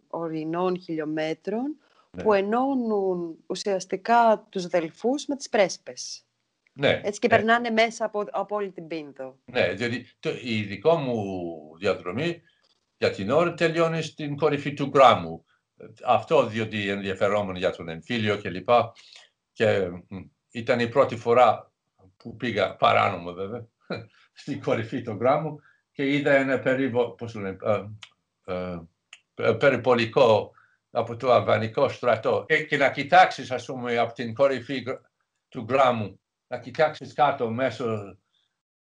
ορεινών χιλιόμετρων ναι. που ενώνουν ουσιαστικά τους Δελφούς με τις Πρέσπες. Ναι, Έτσι και ναι. περνάνε μέσα από, από όλη την Πίνδο. Ναι, διότι το, η δικό μου διαδρομή για την ώρα τελειώνει στην κορυφή του γράμμου. Αυτό διότι ενδιαφερόμουν για τον εμφύλιο κλπ. Και, και ήταν η πρώτη φορά που πήγα παράνομο βέβαια στην κορυφή του γράμμου και είδα ένα περίπου, πώς λένε, ε, ε, περιπολικό από το αλβανικό στρατό και, και να κοιτάξεις ας πούμε από την κορυφή του γράμμου να κοιτάξεις κάτω μέσω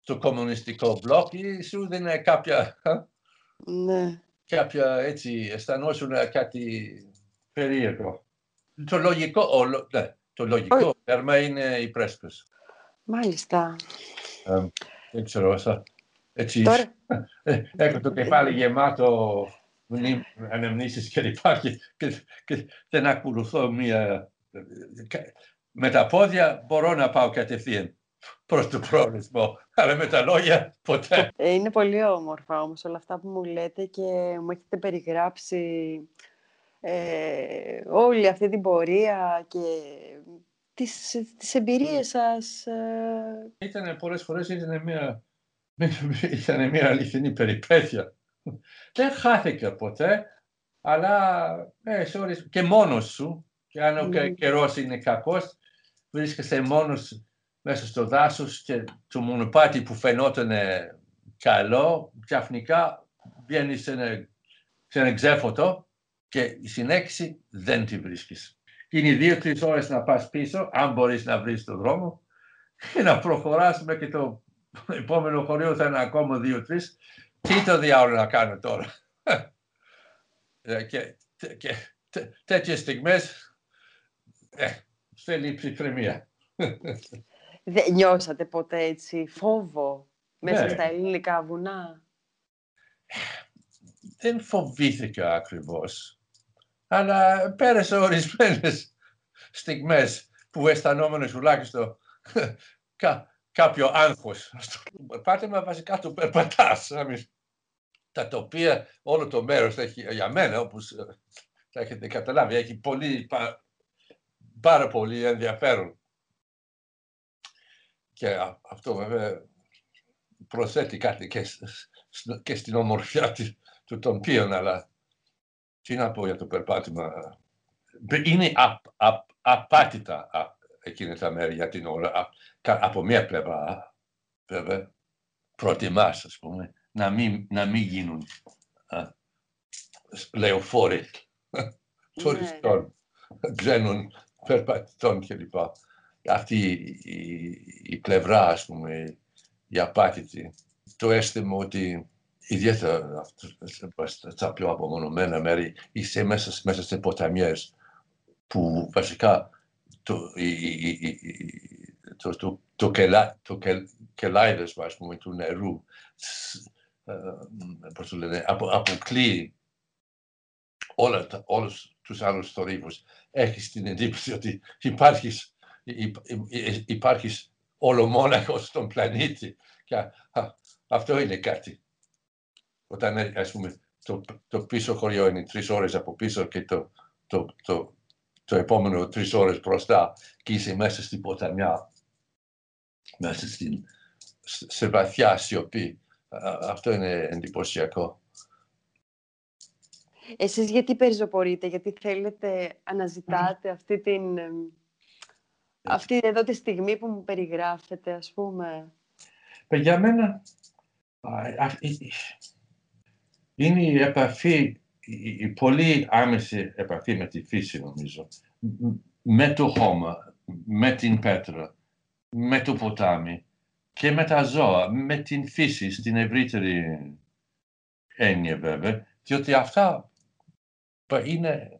του κομμουνιστικό μπλοκ ή σου δίνει κάποια, Ναι. κάποια έτσι, αισθανόσουν κάτι περίεργο. Το λογικό, ο, λο- ναι, το λογικό τέρμα είναι η πρέσπες. Μάλιστα. Ε, δεν ξέρω, θα, έτσι, Τώρα, ε, έχω το κεφάλι γεμάτο μνήμ, αναμνήσεις και υπάρχει και, και δεν ακολουθώ μία... κα- Με τα πόδια μπορώ να πάω κατευθείαν προς το προορισμό, αλλά με τα λόγια ποτέ. ε, είναι πολύ όμορφα όμως όλα αυτά που μου λέτε και μου έχετε περιγράψει ε, όλη αυτή την πορεία και τις, τις εμπειρίες σας. ε, Ήταν πολλές φορές ήταν μια, ήταν μια αληθινή περιπέτεια. Δεν χάθηκα ποτέ, αλλά ε, σε ώρες- και μόνος σου, και αν ο Ναι. καιρός είναι κακός, βρίσκεσαι μόνος μέσα στο δάσος και το μονοπάτι που φαινόταν καλό, ξαφνικά βγαίνεις σε ένα, σε ένα ξέφωτο και η συνέχιση δεν τη βρίσκεις. Είναι δύο-τρεις ώρες να πας πίσω, αν μπορείς να βρεις το δρόμο, και να προχωράς μέχρι το επόμενο χωριό θα είναι ακόμα δύο-τρεις. Τι το διάολο να κάνω τώρα; Ε, και, και τέ- τέτοιες στιγμές ε, θέλει ψυχραιμία. Δεν νιώσατε ποτέ έτσι φόβο μέσα Ναι. στα ελληνικά βουνά; δεν φοβήθηκα ακριβώς. Αλλά πέρασε ορισμένες στιγμές που αισθανόμουν τουλάχιστον κα, κάποιο άγχος. Στο πάτημα βασικά το περπατάς. να μην- Τα τοπία, όλο το μέρος έχει, για μένα, όπως ε, θα έχετε καταλάβει, έχει πολύ, πα- πάρα πολύ ενδιαφέρον. Και α- αυτό βέβαια προσθέτει κάτι και, σ- σ- και στην ομορφιά της- του τοπίων, αλλά τι να πω για το περπάτημα. Είναι απ, απ, απάτητα α, εκείνα τα μέρη για την ώρα. Α, κα- από μία πλευρά, βέβαια, προτιμάς, ας πούμε, να μην, να μην γίνουν α, σ- λεωφόροι τουριστών, ξένων περπατητών κλπ. Αυτή η, η πλευρά, ας πούμε, η απάτητη, το αίσθημα ότι ιδιαίτερα αυτό- στα πιο απομονωμένα μέρη είσαι μέσα, μέσα σε ποταμιές που βασικά το, η, η, η, η- το, το, το, κελά, το κελ, κελάιδεσμα, ας πούμε, του νερού σ- ε, πώς το λένε, απο, αποκλείει όλα, τα- όλους τους άλλους θορύβους. Έχεις την εντύπωση ότι υπάρχεις, υ- υ- υ- υπάρχεις ολομόναχος στον πλανήτη και α, αυτό είναι κάτι. Όταν, ε, ας πούμε, το, το πίσω χωριό είναι τρεις ώρες από πίσω και το, το, το, το επόμενο τρεις ώρες μπροστά και είσαι μέσα στην ποταμιά, μέσα στην, σε σε βαθιά σιωπή. Α, Αυτό είναι εντυπωσιακό. Εσείς γιατί περιζωπορείτε, γιατί θέλετε, αναζητάτε αυτή την... εμ, Αυτή εδώ τη στιγμή που μου περιγράφετε, ας πούμε; Ε, Για μένα α, α, η- η- είναι η επαφή, η, η πολύ άμεση επαφή με τη φύση νομίζω. Μ- Με το χώμα, με την πέτρα, με το ποτάμι και με τα ζώα, με την φύση στην ευρύτερη έννοια βέβαια, διότι αυτά πα- είναι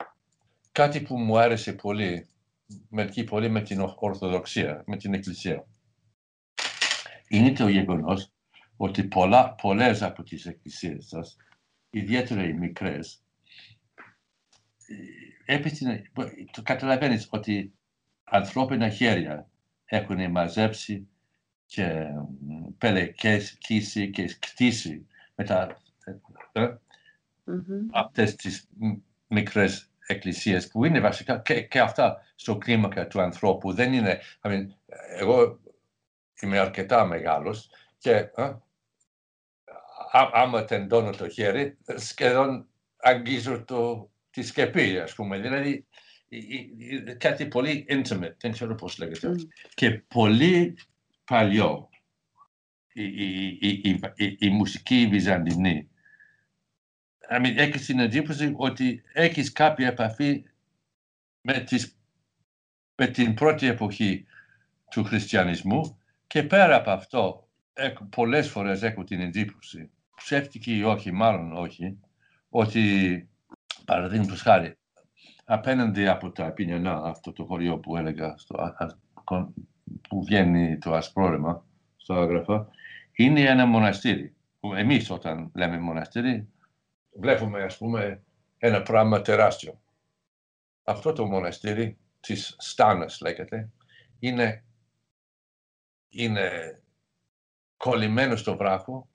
κάτι που μου άρεσε πολύ, μερικοί πολύ με την Ορθοδοξία, με την Εκκλησία. Είναι το γεγονός ότι πολλά, πολλές από τις εκκλησίες σας, ιδιαίτερα οι μικρές, ε, έπειτα, το καταλαβαίνεις ότι ανθρώπινα χέρια έχουν μαζέψει και πελεκίσει και κτίσει με τα, ε, Μμμ. αυτές τις μ- μικρές εκκλησίες που είναι βασικά και, και αυτά στο κλίμακα του ανθρώπου. Δεν είναι, I mean, εγώ είμαι αρκετά μεγάλος και ε, α, άμα τεντώνω το χέρι σχεδόν αγγίζω το, τη σκεπή ας πούμε. Δηλαδή η- η- η- κάτι πολύ intimate, δεν ξέρω πώς λέγεται. Μμ. Και πολύ παλιό η, η, η, η, η, η μουσική βυζαντινή I mean, έχεις την εντύπωση ότι έχεις κάποια επαφή με, τις, με την πρώτη εποχή του χριστιανισμού και πέρα από αυτό πολλές φορές έχω την εντύπωση, ψεύτικη ή όχι, μάλλον όχι, ότι παραδείγματος χάρη απέναντι από τα Πινιανά, αυτό το χωριό που έλεγα, στο, που βγαίνει το ασπρόρεμα στο άγραφα, είναι ένα μοναστήρι. Εμείς όταν λέμε μοναστήρι, βλέπουμε ας πούμε ένα πράγμα τεράστιο. Αυτό το μοναστήρι της Στάνας λέγεται, είναι, είναι κολλημένο στο βράχο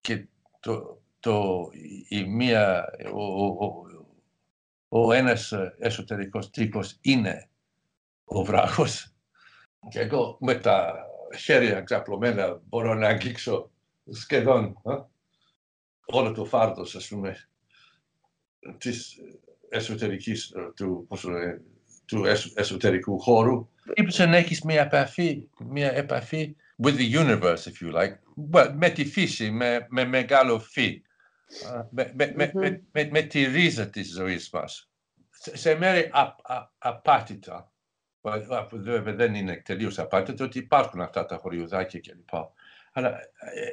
και το, το, η μία, ο, ο, ο ένας εσωτερικός τύπος είναι ο βράχος και εγώ με τα χέρια ξαπλωμένα μπορώ να αγγίξω σχεδόν α, όλο το φάρδος, ας πούμε, της εσωτερικής, του, πώς λένε, του εσωτερικού χώρου. Είπες να έχεις μια επαφή, μια επαφή with the universe, if you like, well, με τη φύση, με, με μεγάλο φύ, με, με, mm-hmm. με, με, με, τη ρίζα της ζωής μας. Σε μέρη απάτητα, βέβαια δεν είναι τελείως απάτητα, ότι υπάρχουν αυτά τα χωριουδάκια κλπ. Αλλά ε,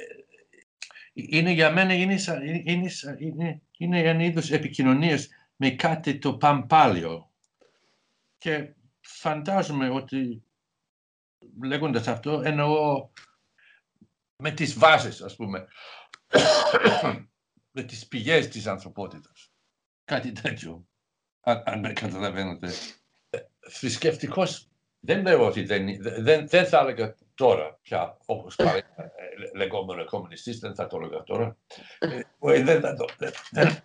είναι για μένα είναι, είναι, είναι, είναι ένα είδος επικοινωνίας με κάτι το παμπάλιο. Και φαντάζομαι ότι λέγοντας αυτό εννοώ με τις βάσεις ας πούμε με τις πηγές της ανθρωπότητας. Κάτι τέτοιο, αν, αν με καταλαβαίνετε. Θρησκευτικός δεν λέω ότι δεν, δεν, δεν θα έλεγα τώρα πια, όπως πάλι λεγόμενο κομμουνιστής, δεν θα το έλεγα τώρα. δεν, δεν,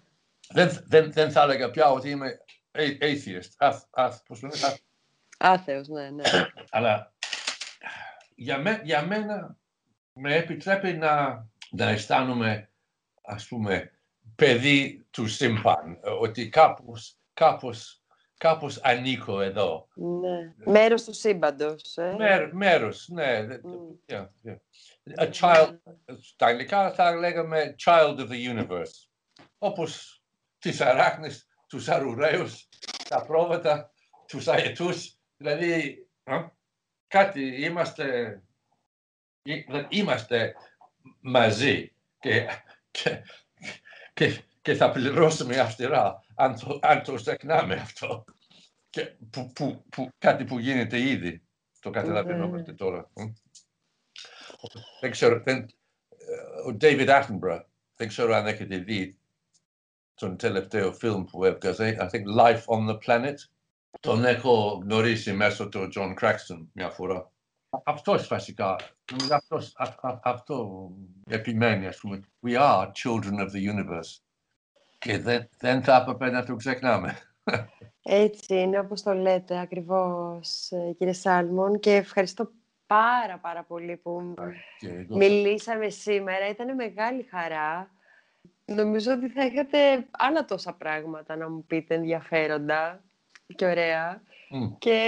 δεν, δεν, δεν θα έλεγα πια ότι είμαι atheist. Αθ, αθ, πώς λένε, αθ. Άθεος, ναι, ναι. Αλλά για, με, για μένα με επιτρέπει να, να αισθάνομαι, ας πούμε, παιδί του σύμπαν, ότι κάπως, κάπως, κάπως ανήκω εδώ. Ναι. Μέρος του σύμπαντος. Ε; Μέρ, μέρος, ναι. Mm. Yeah, yeah. A child, στα αγγλικά θα λέγαμε child of the universe. Όπως τις αράχνες, τους αρουραίους, τα πρόβατα, τους αετούς. Δηλαδή, κάτι είμαστε, είμαστε μαζί και, και, και, και θα πληρώσουμε αυστηρά αν το, αν το στεκνάμε αυτό. Και που, που, που, κάτι που γίνεται ήδη. Το καταλαβαίνουμε τώρα. Δεν ξέρω, δεν, ο David Attenborough, δεν ξέρω αν έχετε δει τον τελευταίο φιλμ που έβγαζε, I think Life on the Planet. Τον έχω γνωρίσει μέσω του John Craxton μια φορά. Αυτός βασικά, αυτός, α, α, αυτό επιμένει, ας πούμε. We are children of the universe. Και δεν, δεν θα έπρεπε να το ξεχνάμε. Έτσι είναι, όπως το λέτε ακριβώς, κύριε Σάλμον. Και ευχαριστώ πάρα πάρα πολύ που μιλήσαμε σήμερα. Ήταν μεγάλη χαρά. Νομίζω ότι θα είχατε άλλα τόσα πράγματα να μου πείτε ενδιαφέροντα και ωραία. Και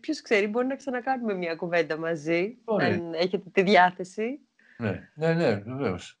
ποιος ξέρει, μπορεί να ξανακάνουμε μια κουβέντα μαζί, αν έχετε τη διάθεση. Ναι, ναι, ναι, βεβαίως.